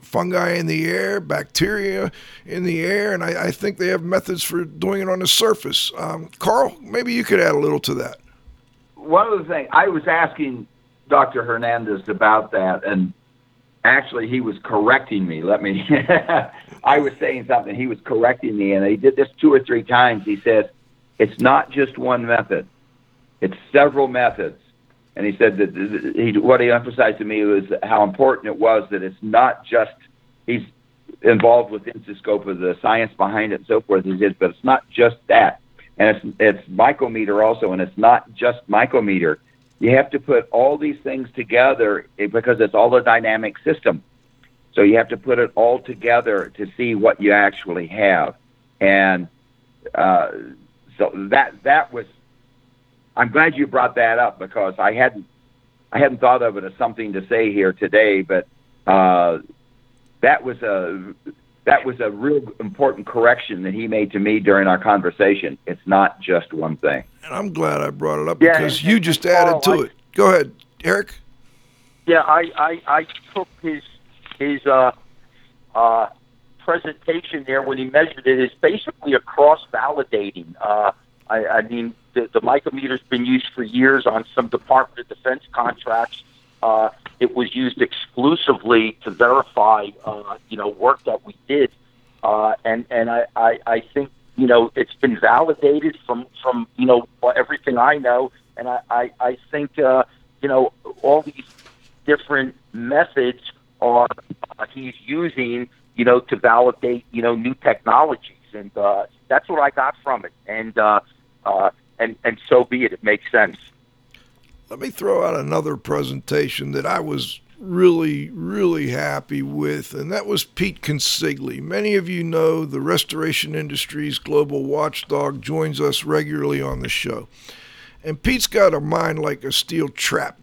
fungi in the air, bacteria in the air, and I, I, think they have methods for doing it on the surface. Um, Carl, maybe you could add a little to that. One of the things I was asking Dr. Hernandez about that, and actually he was correcting me. Let me. I was saying something. He was correcting me, and he did this two or three times. He says it's not just one method; it's several methods. And he said that he, what he emphasized to me was how important it was that it's not just he's involved with Instascope of the science behind it and so forth. He said, but it's not just that, and it's it's mycometer also, and it's not just mycometer. You have to put all these things together because it's all a dynamic system. So you have to put it all together to see what you actually have, and uh, so that that was I'm glad you brought that up because I hadn't I hadn't thought of it as something to say here today, but uh, that was a that was a real important correction that he made to me during our conversation. It's not just one thing. And I'm glad I brought it up yeah, because and, you just added to I, it. Go ahead, Eric. Yeah, I, I, I took his his uh, uh, presentation there when he measured it. it is basically a cross validating. Uh, I, I mean, the, the mycometer's been used for years on some Department of Defense contracts. Uh, it was used exclusively to verify, uh, you know, work that we did, uh, and and I, I, I think you know it's been validated from from you know everything I know, and I I, I think uh, you know all these different methods are uh, he's using you know to validate you know new technologies, and uh, that's what I got from it, and uh, uh, and and so be it. It makes sense. Let me throw out another presentation that I was really, really happy with, and that was Pete Consigli. Many of you know the restoration industry's global watchdog joins us regularly on the show. And Pete's got a mind like a steel trap.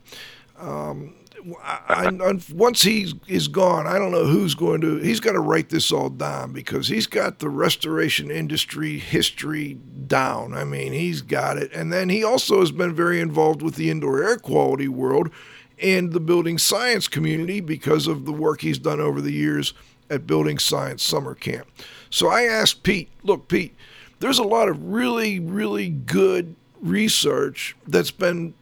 Um, I, I, once he is gone, I don't know who's going to. He's got to write this all down because he's got the restoration industry history down. I mean, he's got it, and then he also has been very involved with the indoor air quality world and the building science community because of the work he's done over the years at Building Science Summer Camp. So I asked Pete, look, Pete, there's a lot of really, really good research that's been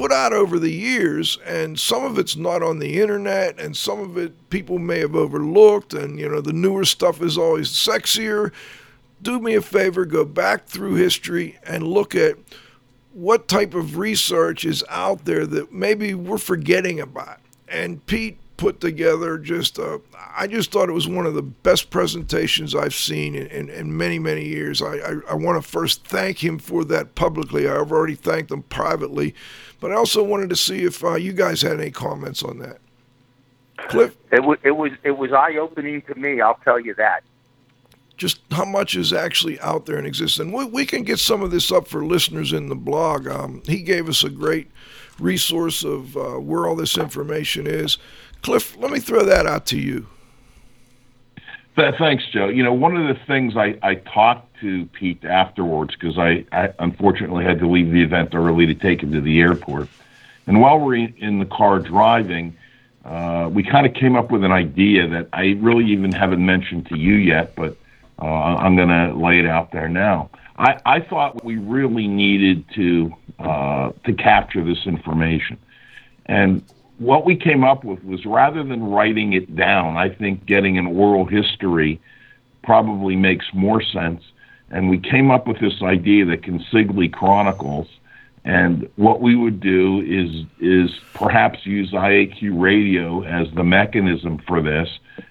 put out over the years, and some of it's not on the internet, and some of it people may have overlooked, and you know the newer stuff is always sexier. Do me a favor, go back through history and look at what type of research is out there that maybe we're forgetting about. And Pete put together just a, I just thought it was one of the best presentations I've seen in, in, in many, many years. I, I, I want to first thank him for that publicly. I've already thanked him privately, but I also wanted to see if uh, you guys had any comments on that. Cliff? It was, it was, it was eye opening to me, I'll tell you that just how much is actually out there and exists. And we, we can get some of this up for listeners in the blog. Um, he gave us a great resource of uh, where all this information is. Cliff, let me throw that out to you. Thanks, Joe. You know, one of the things I, I talked to Pete afterwards, because I, I unfortunately had to leave the event early to take him to the airport. And while we're in the car driving, uh, we kind of came up with an idea that I really even haven't mentioned to you yet, but uh, I'm going to lay it out there now. I, I thought we really needed to uh, to capture this information, and what we came up with was rather than writing it down, I think getting an oral history probably makes more sense. And we came up with this idea that Consigli Chronicles. And what we would do is is perhaps use IAQ radio as the mechanism for this,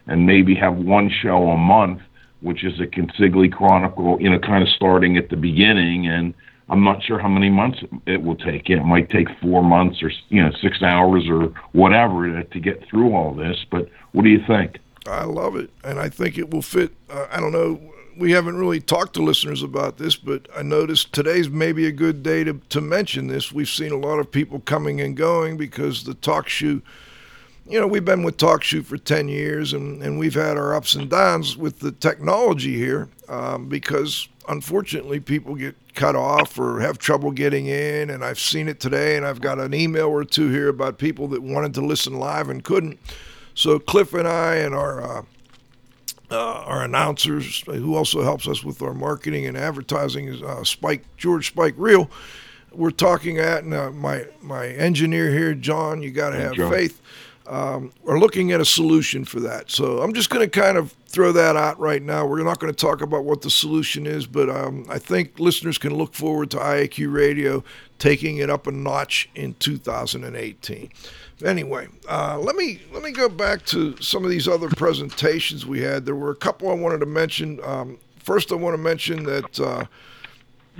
and maybe have one show a month, which is a Consigli Chronicle, you know, kind of starting at the beginning and I'm not sure how many months it will take. It might take four months or you know six hours or whatever to, get through all this. But what do you think? I love it, and I think it will fit. Uh, I don't know. We haven't really talked to listeners about this, but I noticed today's maybe a good day to, to mention this. We've seen a lot of people coming and going because the talk show you know, we've been with Talk TalkShoe for 10 years and, and we've had our ups and downs with the technology here um, because unfortunately people get cut off or have trouble getting in. And I've seen it today and I've got an email or two here about people that wanted to listen live and couldn't. So Cliff and I and our uh, uh, our announcers, who also helps us with our marketing and advertising, is uh, Spike George Spike Real. We're talking at and uh, my my engineer here, John. You got to have John. faith um, are looking at a solution for that. So I'm just going to kind of throw that out right now. We're not going to talk about what the solution is, but um, I think listeners can look forward to IAQ Radio taking it up a notch in 2018. Anyway, uh, let me let me go back to some of these other presentations we had. There were a couple I wanted to mention. Um, first, I want to mention that. Uh,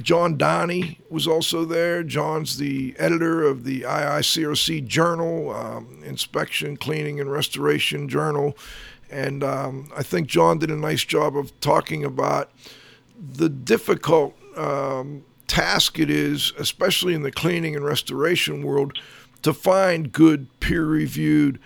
John Donnie was also there. John's the editor of the IICRC Journal, um, Inspection, Cleaning, and Restoration Journal. And um, I think John did a nice job of talking about the difficult um, task it is, especially in the cleaning and restoration world, to find good peer reviewed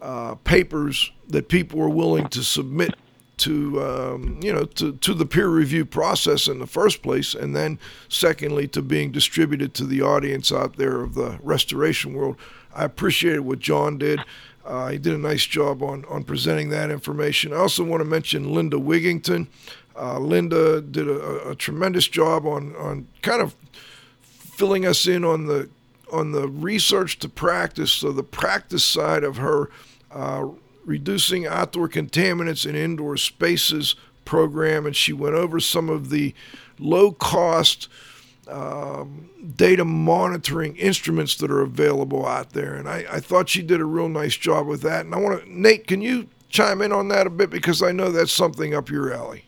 uh, papers that people are willing to submit to um, you know to, to the peer review process in the first place, and then secondly to being distributed to the audience out there of the restoration world. I appreciated what John did. Uh, he did a nice job on on presenting that information. I also want to mention Linda Wigington. Uh, Linda did a, a tremendous job on on kind of filling us in on the on the research to practice. So the practice side of her uh, reducing outdoor contaminants in indoor spaces program, and she went over some of the low cost um, data monitoring instruments that are available out there. And I, I thought she did a real nice job with that. And I want to, Nate, can you chime in on that a bit because I know that's something up your alley.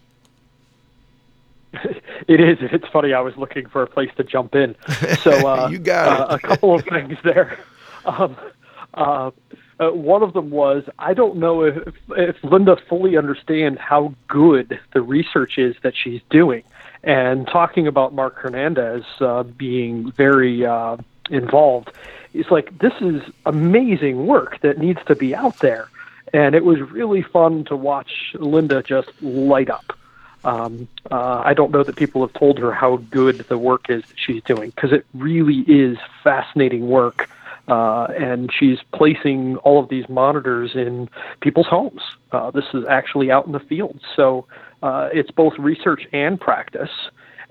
it is. It's funny. I was looking for a place to jump in. So uh, you got uh, a couple of things there. Um, uh, uh, one of them was I don't know if, if Linda fully understands how good the research is that she's doing, and talking about Mark Hernandez uh, being very uh, involved. It's like this is amazing work that needs to be out there, and it was really fun to watch Linda just light up. Um, uh, I don't know that people have told her how good the work is that she's doing because it really is fascinating work. Uh, and she's placing all of these monitors in people's homes. Uh, this is actually out in the field. So uh, it's both research and practice.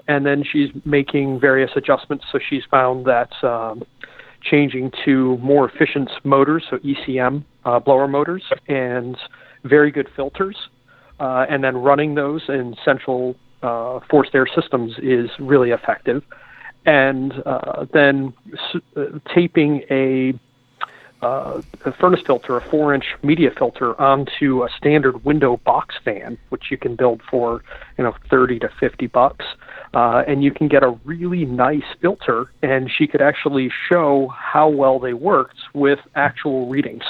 And then she's making various adjustments. So she's found that um, changing to more efficient motors, so ECM uh, blower motors, and very good filters uh, and then running those in central uh, forced air systems is really effective. And uh, then uh, taping a, uh, a, furnace filter, a four-inch media filter, onto a standard window box fan, which you can build for you know 30 to 50 bucks. Uh, and you can get a really nice filter, and she could actually show how well they worked with actual readings.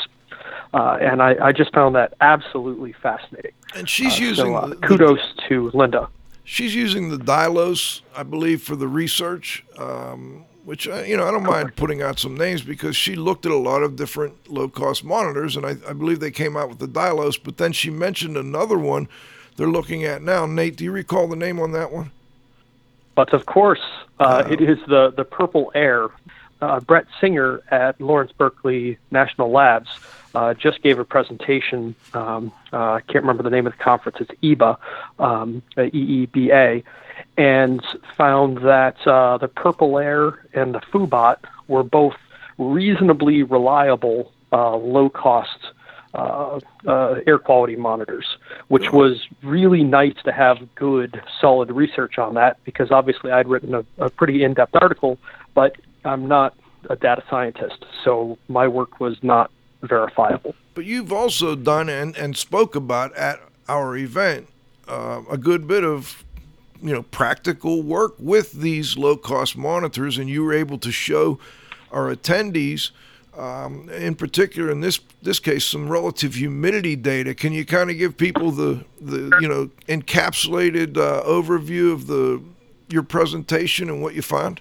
Uh, and I, I, just found that absolutely fascinating. And she's uh, using so, uh, the, kudos to Linda. She's using the Dylos, I believe, for the research. Um, which uh, you know I don't mind putting out some names because she looked at a lot of different low cost monitors, and I, I, believe they came out with the Dylos. But then she mentioned another one they're looking at now. Nate, do you recall the name on that one? But of course, uh, it is the the Purple Air. Uh, Brett Singer at Lawrence Berkeley National Labs uh, just gave a presentation. Um, uh, I can't remember the name of the conference. It's EBA, um, E-E-B-A, and found that uh, the Purple Air and the Foobot were both reasonably reliable, uh, low-cost uh, uh, air quality monitors, which was really nice to have good, solid research on that because obviously I'd written a, a pretty in-depth article, but I'm not a data scientist, so my work was not verifiable. But you've also done and, and spoke about at our event uh, a good bit of you know practical work with these low cost monitors, and you were able to show our attendees. Um, in particular, in this this case, some relative humidity data. Can you kind of give people the the you know encapsulated uh, overview of the your presentation and what you found?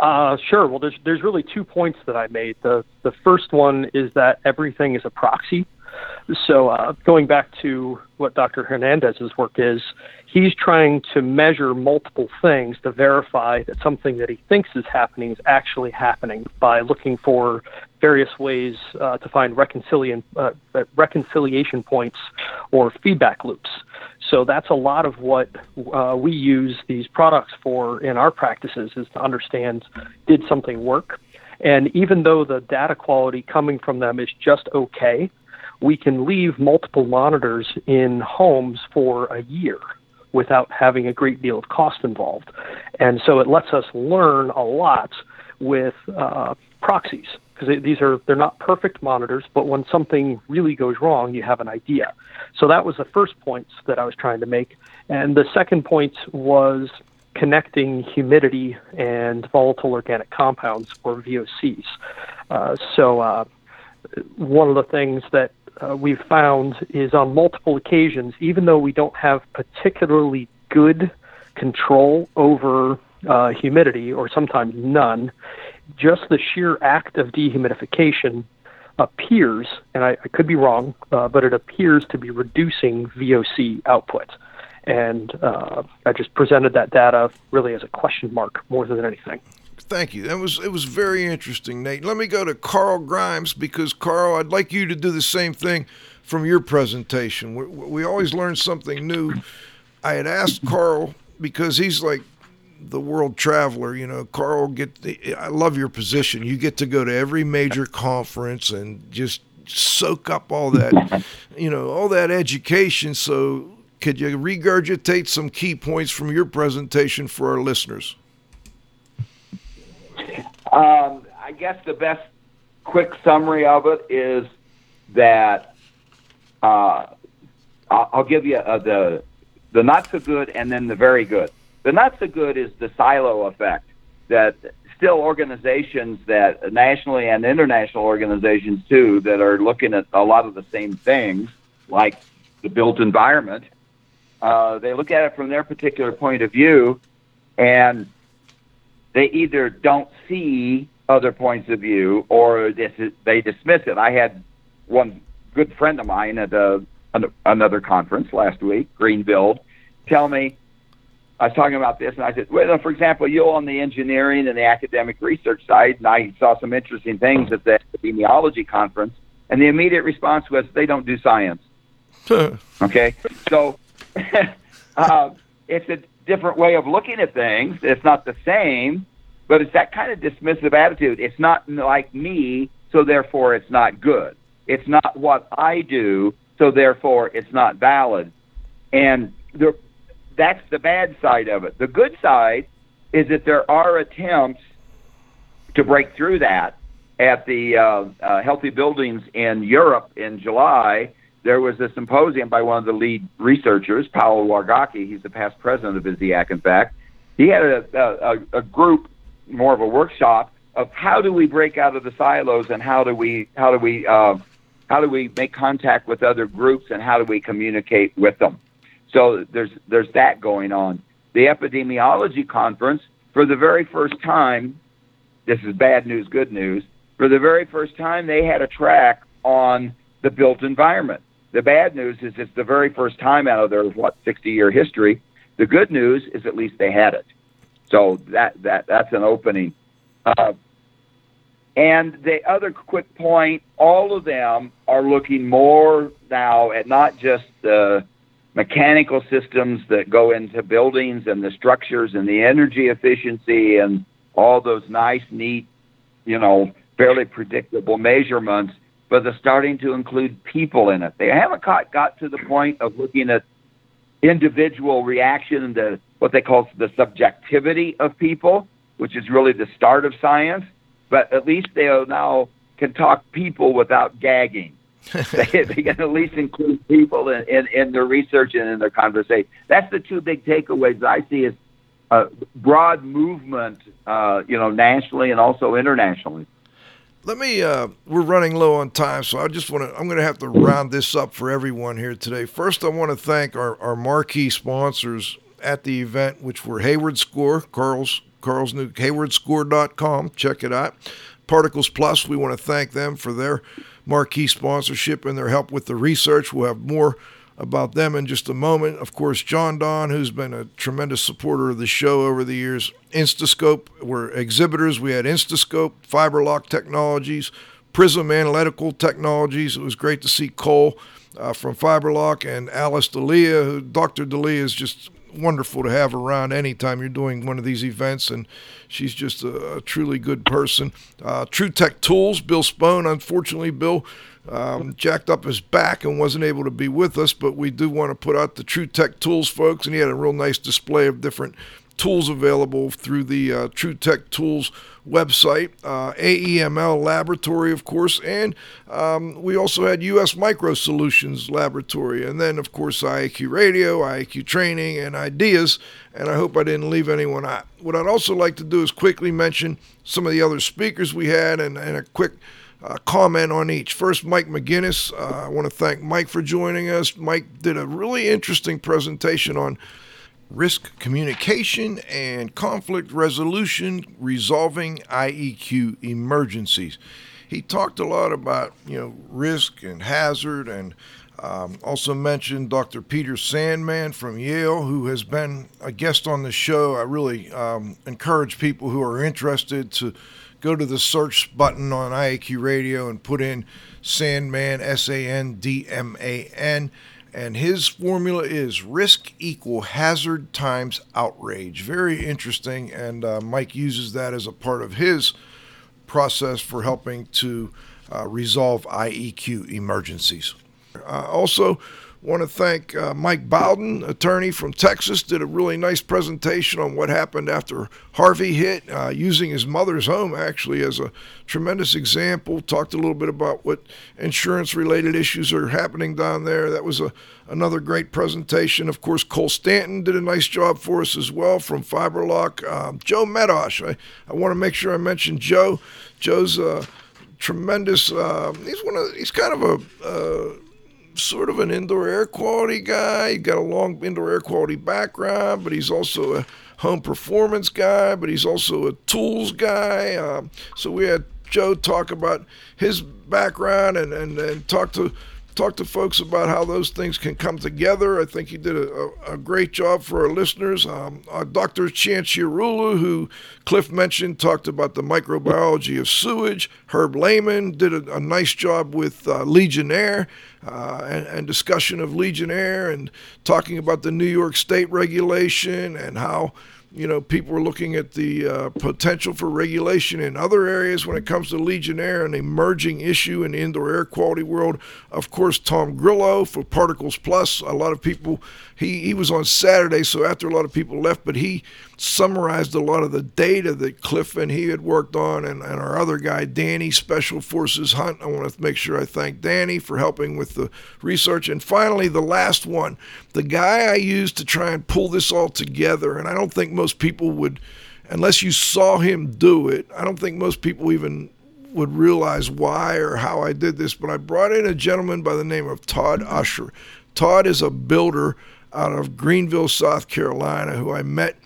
Uh, sure. Well, there's there's really two points that I made. The the first one is that everything is a proxy. So uh, going back to what Dr. Hernandez's work is, he's trying to measure multiple things to verify that something that he thinks is happening is actually happening by looking for various ways uh, to find reconciliation uh, reconciliation points or feedback loops. So that's a lot of what uh, we use these products for in our practices is to understand did something work. And even though the data quality coming from them is just okay, we can leave multiple monitors in homes for a year without having a great deal of cost involved. And so it lets us learn a lot with uh, proxies because these are they're not perfect monitors, but when something really goes wrong, you have an idea. So that was the first point that I was trying to make, and the second point was connecting humidity and volatile organic compounds, or VOCs. Uh, so uh, one of the things that uh, we've found is on multiple occasions, even though we don't have particularly good control over uh, humidity, or sometimes none, just the sheer act of dehumidification appears, and I, I could be wrong, uh, but it appears to be reducing VOC output. And uh, I just presented that data really as a question mark more than anything. Thank you. That was it was very interesting, Nate. Let me go to Carl Grimes because Carl, I'd like you to do the same thing from your presentation. We, we always learn something new I had asked Carl because he's like the world traveler. You know, Carl, get. The, I love your position. You get to go to every major conference and just soak up all that, you know, all that education. So, could you regurgitate some key points from your presentation for our listeners? Um, I guess the best quick summary of it is that uh, I'll give you uh, the the not so good and then the very good. The not so good is the silo effect that still organizations that nationally and international organizations too that are looking at a lot of the same things like the built environment. Uh, they look at it from their particular point of view and they either don't see other points of view or dis- they dismiss it. I had one good friend of mine at a, an, another conference last week, Greenville, tell me, I was talking about this, and I said, well, for example, you're on the engineering and the academic research side, and I saw some interesting things at the epidemiology conference, and the immediate response was, they don't do science. okay, so uh, it's a different way of looking at things. It's not the same, but it's that kind of dismissive attitude. It's not like me, so therefore it's not good. It's not what I do, so therefore it's not valid. And the, that's the bad side of it. The good side is that there are attempts to break through that. At the uh, uh, Healthy Buildings in Europe in July, there was a symposium by one of the lead researchers, Paolo Wargocki. He's the past president of ISIAQ, in fact. He had a, a, a group, more of a workshop, of how do we break out of the silos and how do we how do we uh, how do we make contact with other groups and how do we communicate with them. So there's there's that going on. The epidemiology conference, for the very first time, this is bad news, good news. For the very first time, they had a track on the built environment. The bad news is it's the very first time out of their what 60 year history. The good news is at least they had it. So that that that's an opening. Uh, and the other quick point, all of them are looking more now at not just the mechanical systems that go into buildings and the structures and the energy efficiency and all those nice, neat, you know, fairly predictable measurements, but they're starting to include people in it. They haven't got, got to the point of looking at individual reaction to what they call the subjectivity of people, which is really the start of science. But at least they now can talk people without gagging. they, they can at least include people in, in, in their research and in their conversation. That's the two big takeaways I see is a broad movement, uh, you know, nationally and also internationally. Let me. Uh, we're running low on time, so I just want to. I'm going to have to round this up for everyone here today. First, I want to thank our, our marquee sponsors at the event, which were Hayward Score, Carl's Carl's new hayward haywardscore.com. Check it out. Particles Plus, we want to thank them for their marquee sponsorship and their help with the research. We'll have more about them in just a moment. Of course, Jon-Don, who's been a tremendous supporter of the show over the years. Instascope, we're exhibitors. We had Instascope, FiberLock Technologies, Prism Analytical Technologies. It was great to see Cole uh, from FiberLock and Alice Delia. Who, Dr. Delia is just wonderful to have around anytime you're doing one of these events, and she's just a, a truly good person. Uh, TruTech Tools, Bill Spohn. Unfortunately, Bill um, jacked up his back and wasn't able to be with us, but we do want to put out the TruTech Tools, folks, and he had a real nice display of different tools available through the uh, TruTech Tools website, uh, AEML Laboratory, of course, and um, we also had US Micro Solutions Laboratory, and then, of course, IAQ Radio, IAQ Training, and Ideas. And I hope I didn't leave anyone out. What I'd also like to do is quickly mention some of the other speakers we had and, and a quick uh, comment on each. First, Mike McGinnis. Uh, I want to thank Mike for joining us. Mike did a really interesting presentation on risk communication and conflict resolution, resolving IEQ emergencies. He talked a lot about you know risk and hazard, and um, also mentioned Dr. Peter Sandman from Yale, who has been a guest on the show. I really um, encourage people who are interested to go to the search button on IAQ Radio and put in Sandman, S A N D M A N, And his formula is risk equal hazard times outrage. Very interesting. And uh, Mike uses that as a part of his process for helping to uh, resolve IEQ emergencies. Uh, also, want to thank uh, Mike Bowden, attorney from Texas, did a really nice presentation on what happened after Harvey hit, uh, using his mother's home actually as a tremendous example. Talked a little bit about what insurance-related issues are happening down there. That was a another great presentation. Of course, Cole Stanton did a nice job for us as well from Fiberlock. Um, Joe Medosh, I, I want to make sure I mention Joe. Joe's a tremendous. Uh, he's one of. He's kind of a. Sort of an indoor air quality guy. He got a long indoor air quality background, but he's also a home performance guy, but he's also a tools guy. Um, so we had Joe talk about his background and, and, and talk to talk to folks about how those things can come together. I think he did a, a, great job for our listeners. Um, uh, Dr. Chanchirulu, who Cliff mentioned, talked about the microbiology of sewage. Herb Lehman did a, a nice job with uh, Legionnaire uh, and, and discussion of Legionnaire and talking about the New York State regulation and how you know, people are looking at the uh, potential for regulation in other areas when it comes to Legionnaire, an emerging issue in the indoor air quality world. Of course, Tom Grillo for Particles Plus. A lot of people, he, he was on Saturday, so after a lot of people left, but he summarized a lot of the data that Cliff and he had worked on, and, and our other guy, Danny, Special Forces Hunt. I want to make sure I thank Danny for helping with the research. And finally, the last one, the guy I used to try and pull this all together, and I don't think most people would, unless you saw him do it, I don't think most people even would realize why or how I did this, but I brought in a gentleman by the name of Todd Usher. Todd is a builder out of Greenville, South Carolina, who I met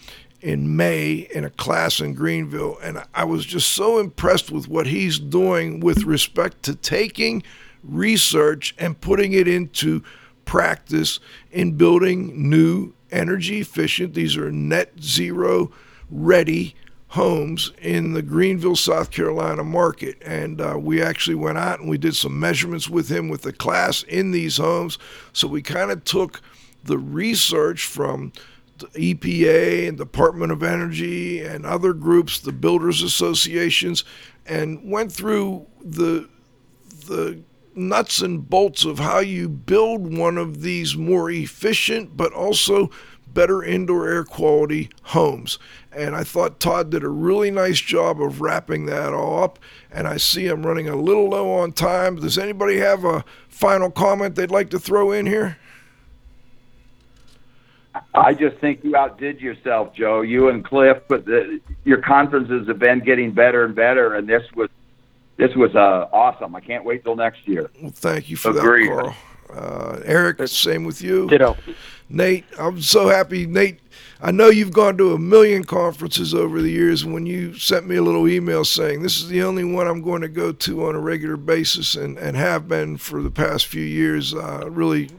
in May in a class in Greenville. And I was just so impressed with what he's doing with respect to taking research and putting it into practice in building new energy efficient, these are net zero ready homes in the Greenville, South Carolina market. And uh, we actually went out and we did some measurements with him with the class in these homes. So we kind of took the research from the EPA and Department of Energy and other groups, the builders associations, and went through the the nuts and bolts of how you build one of these more efficient but also better indoor air quality homes. And I thought Todd did a really nice job of wrapping that all up. And I see I'm running a little low on time. Does anybody have a final comment they'd like to throw in here? I just think you outdid yourself, Joe. You and Cliff, but the, your conferences have been getting better and better, and this was this was uh, awesome. I can't wait till next year. Well, thank you for Agreed. that, Carl. Uh, Eric, same with you. Ditto. Nate, I'm so happy. Nate, I know you've gone to a million conferences over the years, and when you sent me a little email saying this is the only one I'm going to go to on a regular basis and, and have been for the past few years, uh, really,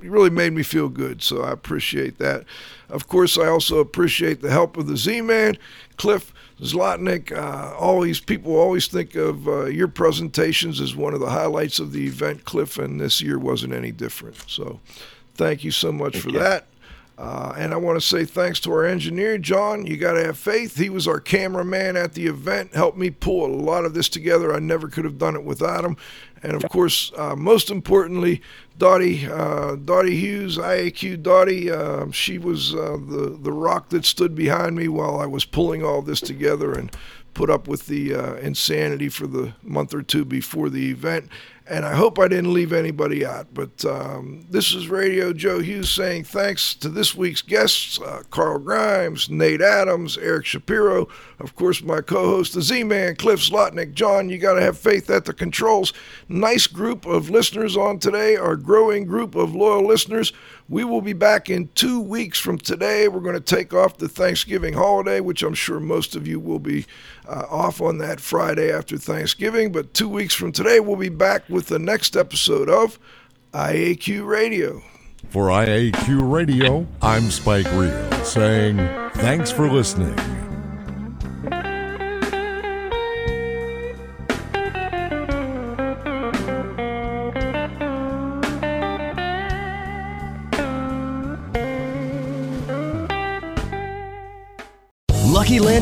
really made me feel good. So I appreciate that. Of course, I also appreciate the help of the Z Man, Cliff Zlotnick. Uh, always, people always think of uh, your presentations as one of the highlights of the event, Cliff, and this year wasn't any different. So thank you so much for that. Uh, and I want to say thanks to our engineer, John. You got to have faith. He was our cameraman at the event, helped me pull a lot of this together. I never could have done it without him. And of course, uh, most importantly, Dottie, uh, Dottie Hughes, IAQ Dottie, uh, she was uh, the, the rock that stood behind me while I was pulling all this together and put up with the uh, insanity for the month or two before the event. And I hope I didn't leave anybody out. But um, this is Radio Joe Hughes saying thanks to this week's guests uh, Carl Grimes, Nate Adams, Eric Shapiro, of course, my co host, the Z Man, Cliff Zlotnick. John, you got to have faith at the controls. Nice group of listeners on today, our growing group of loyal listeners. We will be back in two weeks from today. We're going to take off the Thanksgiving holiday, which I'm sure most of you will be uh, off on that Friday after Thanksgiving. But two weeks from today, we'll be back with the next episode of IAQ Radio. For IAQ Radio, I'm Spike Real saying thanks for listening.